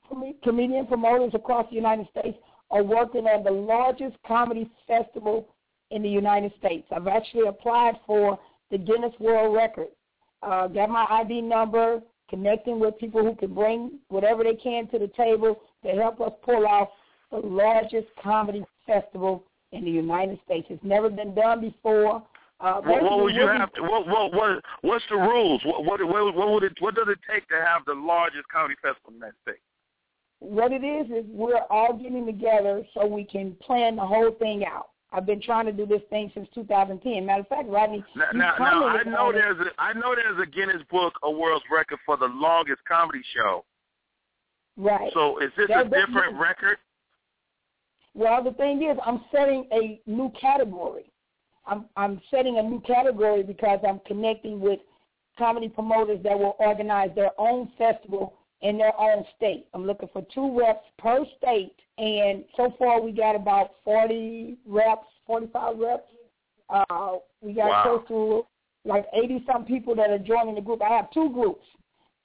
comedian promoters across the United States are working on the largest comedy festival in the United States. I've actually applied for the Guinness World Record. Uh, got my ID number, connecting with people who can bring whatever they can to the table to help us pull off the largest comedy festival in the United States. It's never been done before. Uh, what, what would you have? To, what what what what's the rules? What what what, what would it? What does it take to have the largest comedy festival in that state? What it is is we're all getting together so we can plan the whole thing out. I've been trying to do this thing since 2010. Matter of fact, Rodney, now, now, now I know there's a, I know there's a Guinness Book of World Record for the longest comedy show. Right. So is this a different record? Well, the thing is, I'm setting a new category. I'm I'm setting a new category because I'm connecting with comedy promoters that will organize their own festival in their own state. I'm looking for two reps per state, and so far we got about 40 reps, 45 reps. Uh, we got wow. close to like 80 some people that are joining the group. I have two groups.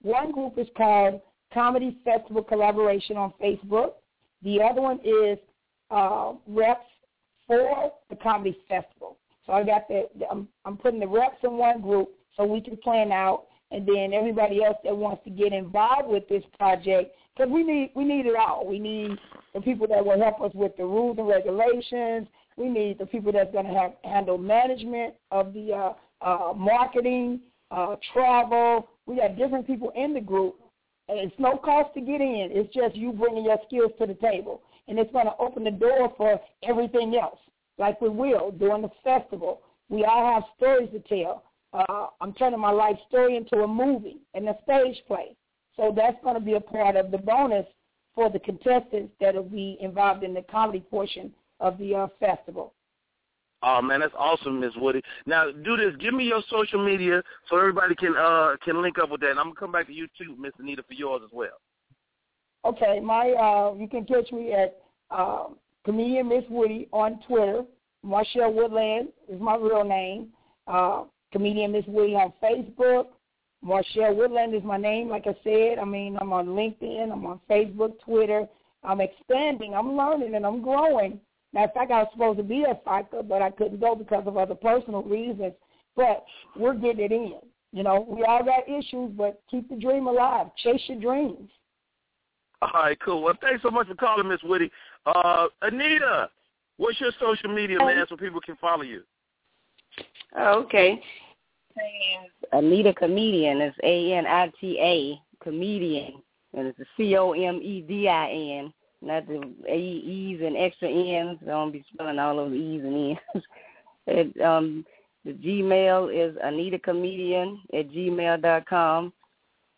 One group is called Comedy Festival Collaboration on Facebook. The other one is uh, reps for the comedy festival. So I got the, I'm, I'm putting the reps in one group so we can plan out and then everybody else that wants to get involved with this project because we need we need it all. We need the people that will help us with the rules and regulations. We need the people that's going to have handle management of the uh, uh, marketing, uh, travel. We got different people in the group, and it's no cost to get in. It's just you bringing your skills to the table, and it's going to open the door for everything else. Like we will during the festival, we all have stories to tell uh, I'm turning my life story into a movie and a stage play. So that's going to be a part of the bonus for the contestants that will be involved in the comedy portion of the uh, festival. Oh man, that's awesome, Miss Woody. Now do this. Give me your social media so everybody can uh can link up with that. And I'm gonna come back to you too, Miss Anita, for yours as well. Okay, my uh you can catch me at uh, comedian Miss Woody on Twitter. Marshall Woodland is my real name. Uh, comedian Miss Woody on Facebook. Marshall Woodland is my name, like I said. I mean, I'm on LinkedIn, I'm on Facebook, Twitter. I'm expanding, I'm learning, and I'm growing. Matter of fact, I was supposed to be at FICA, but I couldn't go because of other personal reasons. But we're getting it in. You know, we all got issues, but keep the dream alive. Chase your dreams. All right, cool. Well, thanks so much for calling, Miss Woody. Uh, Anita, what's your social media, man, so people can follow you? Oh, okay. Anita Comedian is A N I T A comedian, and it's a C O M E D I N, not the A E's and extra N's. I don't be spelling all those E's and N's. it, um, the Gmail is Anita Comedian at gmail dot com,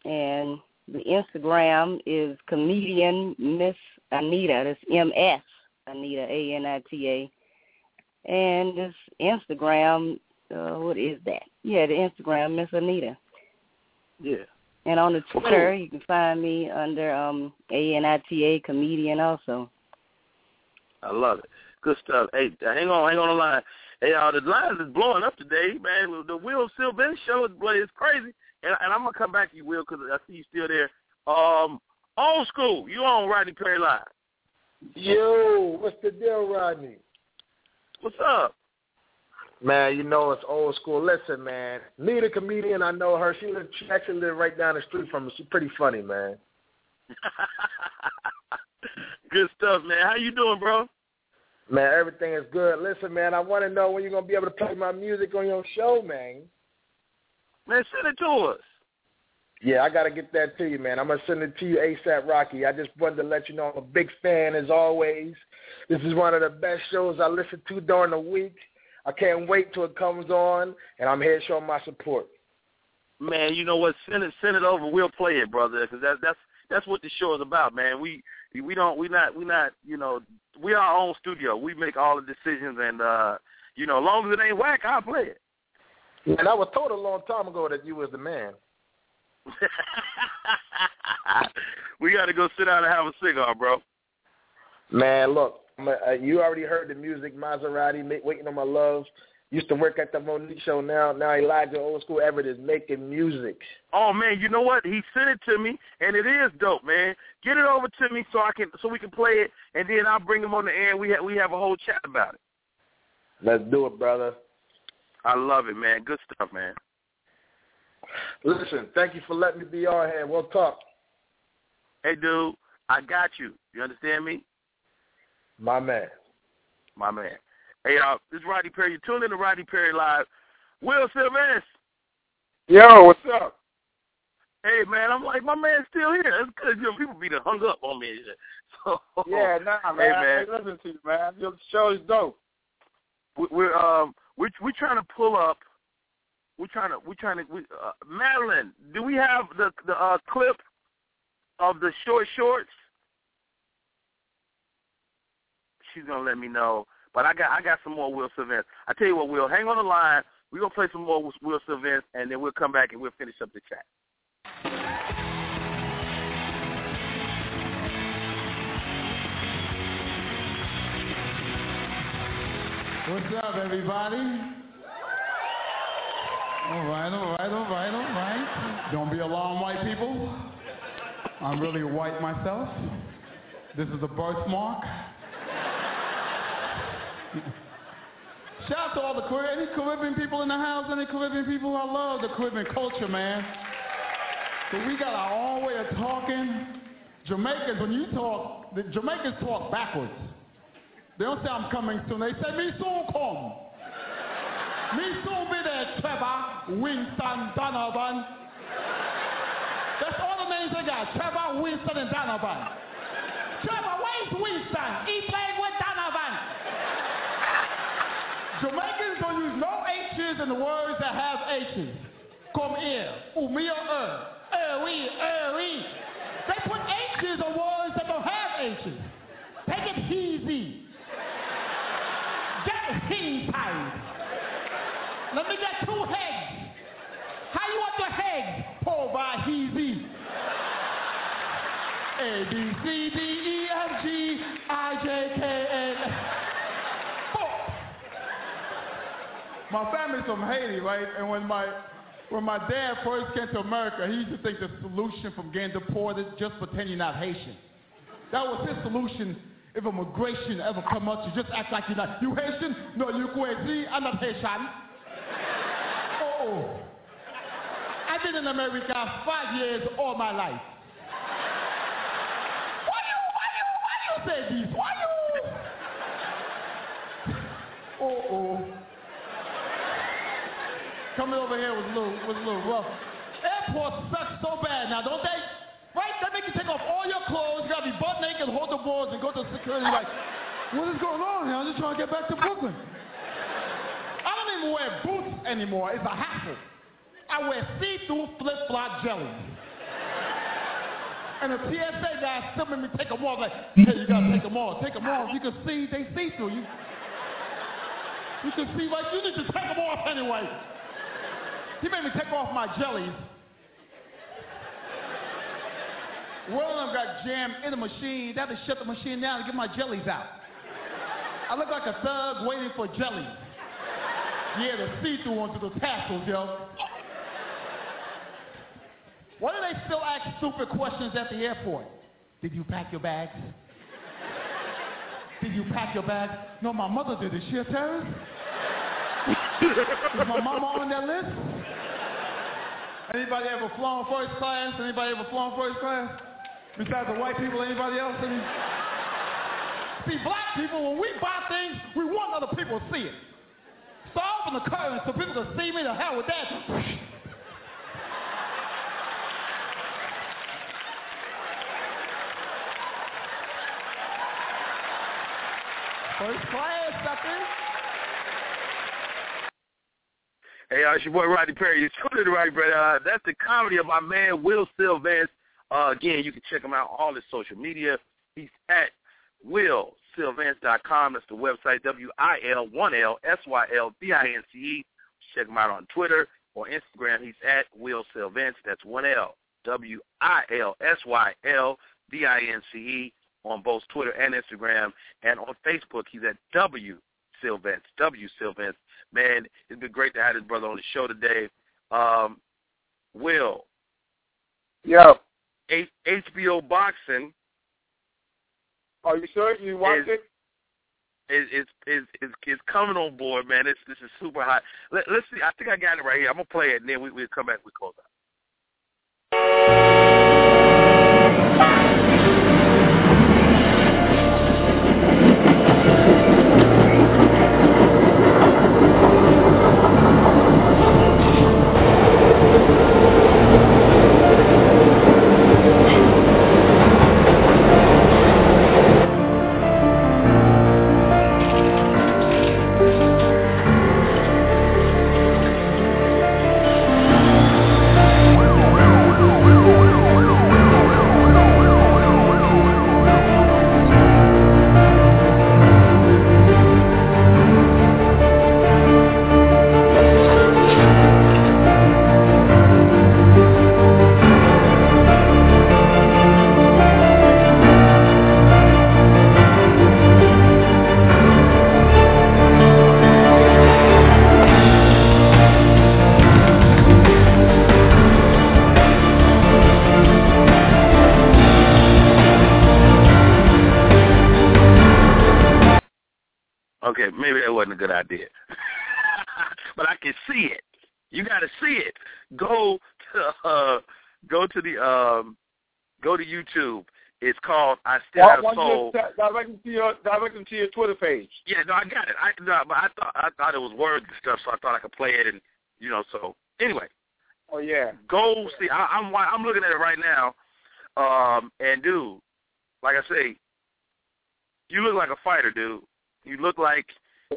and the Instagram is comedian Miss Anita. That's M S Anita A N I T A, and this Instagram uh, what is that? Yeah, the Instagram, Miss Anita. Yeah. And on the Twitter, you can find me under um A N I T A comedian also. I love it. Good stuff. Hey, hang on, hang on the line. Hey, uh, the lines is blowing up today, man. The Wil Sylvince show is it's crazy, and, and I'm gonna come back to you, Will, because I see you still there. Um, old school, you on Rodney Perry Live? Yo, what's the deal, Rodney? What's up? Man, you know it's old school. Listen, man, Nita comedian, I know her. She, live, she actually live right down the street from me. She's pretty funny, man. good stuff, man. How you doing, bro? Man, everything is good. Listen, man, I want to know when you're gonna be able to play my music on your show, man. Man, send it to us. Yeah, I gotta get that to you, man. I'm gonna send it to you ASAP, Rocky. I just wanted to let you know I'm a big fan as always. This is one of the best shows I listen to during the week. I can't wait till it comes on, and I'm here showing my support. Man, you know what? Send it, send it over. We'll play it, brother, because that's that's that's what the show is about, man. We we don't we not we not you know we our own studio. We make all the decisions, and uh, you know, as long as it ain't whack, I'll play it. And I was told a long time ago that you was the man. we got to go sit down and have a cigar, bro. Man, look, Uh, you already heard the music, Maserati, waiting on my love. Used to work at the Mo'Nique show. Now, now Elijah Old School Everett is making music. Oh man, you know what? He sent it to me, and it is dope, man. Get it over to me so I can so we can play it, and then I'll bring him on the air. and We have we have a whole chat about it. Let's do it, brother. I love it, man. Good stuff, man. Listen, thank you for letting me be on here. We'll talk. Hey, dude, I got you. You understand me? My man. My man. Hey, y'all, this is Rodney Perry. You're tuned in to Rodney Perry Live. Will Sylvester. Yo, what's up? Hey, man, I'm like, my man's still here. That's good. You know, people be hung up on me. So, yeah, nah, man. Hey, man. Hey, listen to you, man. Your show is dope. We're um we're we're trying to pull up. We're trying to we're trying to we, uh, Madeline. Do we have the the uh, clip of the short shorts? She's gonna let me know. But I got I got some more Will Sylvester. I tell you what, Will, hang on the line. We're gonna play some more Will Sylvester, and then we'll come back and we'll finish up the chat. What's up, everybody? All right, all right, all right, all right. Don't be alarmed, white people. I'm really white myself. This is a birthmark. Shout out to all the Caribbean, any Caribbean people in the house, any Caribbean people. I love the Caribbean culture, man. But we got our own way of talking. Jamaicans, when you talk, the Jamaicans talk backwards. They don't say I'm coming soon. They say me soon come. me soon be there, Trevor, Winston, Donovan. That's all the names they got. Trevor, Winston, and Donovan. Trevor, where's Winston? He playing with. Jamaicans don't use no H's in the words that have H's. Come here. Umi or er. Er we, er we. They put H's on words that don't have H's. Take it easy. Get hing tight. Let me get two heads. How you want your heads? Pull by heezy. A, B, C, D, E, F, G, I, J, K, L. Four. My family's from Haiti, right? And when my when my dad first came to America, he used to think the solution from getting deported just pretend you're not Haitian. That was his solution if immigration ever come up, you just act like you're not. You Haitian? No, you crazy. I'm not Haitian. Oh, I've been in America five years all my life. Why you, why you, why you say this? Why you? Oh, oh. Coming over here was a little, was a little rough. Airports suck so bad now, don't they? Right? They make you take off all your clothes. You gotta be butt naked, hold the boards, and go to security like, what is going on here? I'm just trying to get back to Brooklyn. I don't even wear boots anymore. It's a hassle. I wear see-through flip-flop jellies. And the TSA guys still make me take them off. Like, hey, you gotta take them off. Take them off. You can see they see through you. You can see like you need to take them off anyway. He made me take off my jellies. One of them got jammed in the machine. They had to shut the machine down to get my jellies out. I look like a thug waiting for jellies. Yeah, the see-through with the tassels, yo. Why do they still ask stupid questions at the airport? Did you pack your bags? Did you pack your bags? No, my mother did. Is she a terrorist? Is my mama on that list? Anybody ever flown first class? Anybody ever flown first class? Besides the white people, anybody else? Any? See, black people, when we buy things, we want other people to see it. So I open the curtain so people can see me. The hell with that. First class, sucker. Hey, uh, it's your boy Rodney Perry. You're to Rodney Perry. Uh, that's the comedy of my man Wil Sylvince. Uh, again, you can check him out on all his social media. He's at wilsylvince.com. That's the website, W-I-L-1-L-S-Y-L-V-I-N-C-E. Check him out on Twitter or Instagram. He's at Wil Sylvince. That's one L. W I L S Y L D I N C E on both Twitter and Instagram, and on Facebook he's at W Sylvince. W Sylvince. Man, it's been great to have this brother on the show today. Um, Will. Yo. H- HBO boxing. Are you sure you watched it? Is is is is is coming on board, man. This this is super hot. Let, let's see. I think I got it right here. I'm gonna play it, and then we we'll come back. We close out. Direct them to your direct them to your Twitter page. Yeah, no, I got it. I no, but I thought I thought it was words and stuff, so I thought I could play it and you know. So anyway, Oh yeah. go see. I, I'm I'm looking at it right now, um, and dude, like I say, you look like a fighter, dude. You look like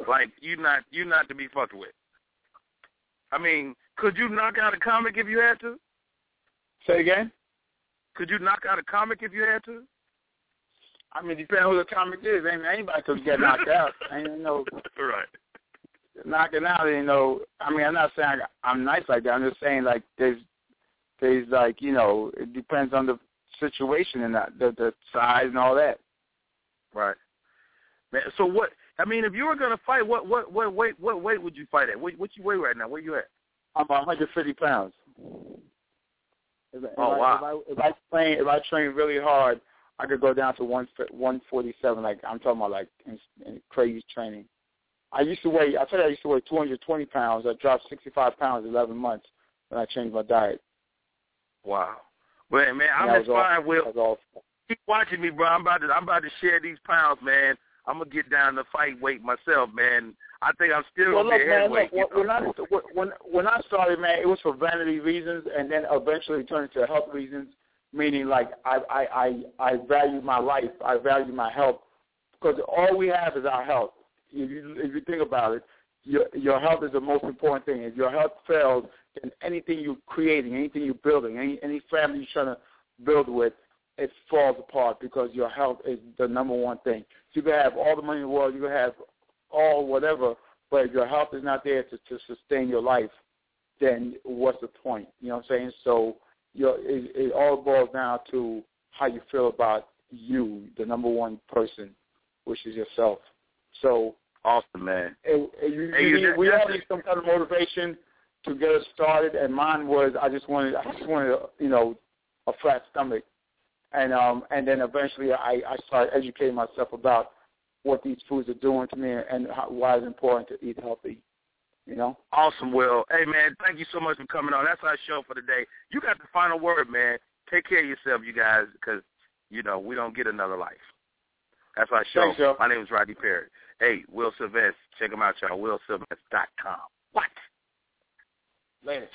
like you not you not to be fucked with. I mean, could you knock out a comic if you had to? Say again. Could you knock out a comic if you had to? I mean, depending who the comic is, ain't anybody could get knocked out. Ain't no right. knocking out. You know, I mean, I'm not saying I'm nice like that. I'm just saying like there's there's like you know it depends on the situation and that the the size and all that. Right. Man, so what? I mean, if you were gonna fight, what what what weight what weight would you fight at? What what you weigh right now? Where you at? I'm about 150 pounds. If, if Oh, I, wow. If I, if I train if I train really hard, I could go down to one 147. Like I'm talking about like in, in crazy training. I used to weigh. I tell you, I used to weigh 220 pounds. I dropped 65 pounds in 11 months when I changed my diet. Wow. Well, man, I'm inspired. Will keep watching me, bro. I'm about to I'm about to share these pounds, man. I'm gonna get down to fight weight myself, man. I think I'm still Well, gonna look, man, look, when I when when I started, man, it was for vanity reasons, and then eventually turned into health reasons. Meaning, like I I I, I value my life, I value my health, because all we have is our health. If you if you think about it, your your health is the most important thing. If your health fails, then anything you're creating, anything you're building, any any family you're trying to build with, it falls apart because your health is the number one thing. You can have all the money in the world, you can have all whatever, but if your health is not there to, to sustain your life, then what's the point? You know what I'm saying? So your it, it all boils down to how you feel about you, the number one person, which is yourself. So awesome, man. It, it, you, Hey, you you- need, we all need some kind of motivation to get us started, and mine was I just wanted I just wanted you know a flat stomach, and um and then eventually I I started educating myself about what these foods are doing to me and how, why it's important to eat healthy. You know. Awesome, Will. Hey, man, thank you so much for coming on. That's our show for today. You got the final word, man. Take care of yourself, you guys, because you know we don't get another life. That's our show. Thanks, My name is Rodney Perry. Hey, Will Sylvester. Check him out, y'all. WillSylvester.com. What? Later.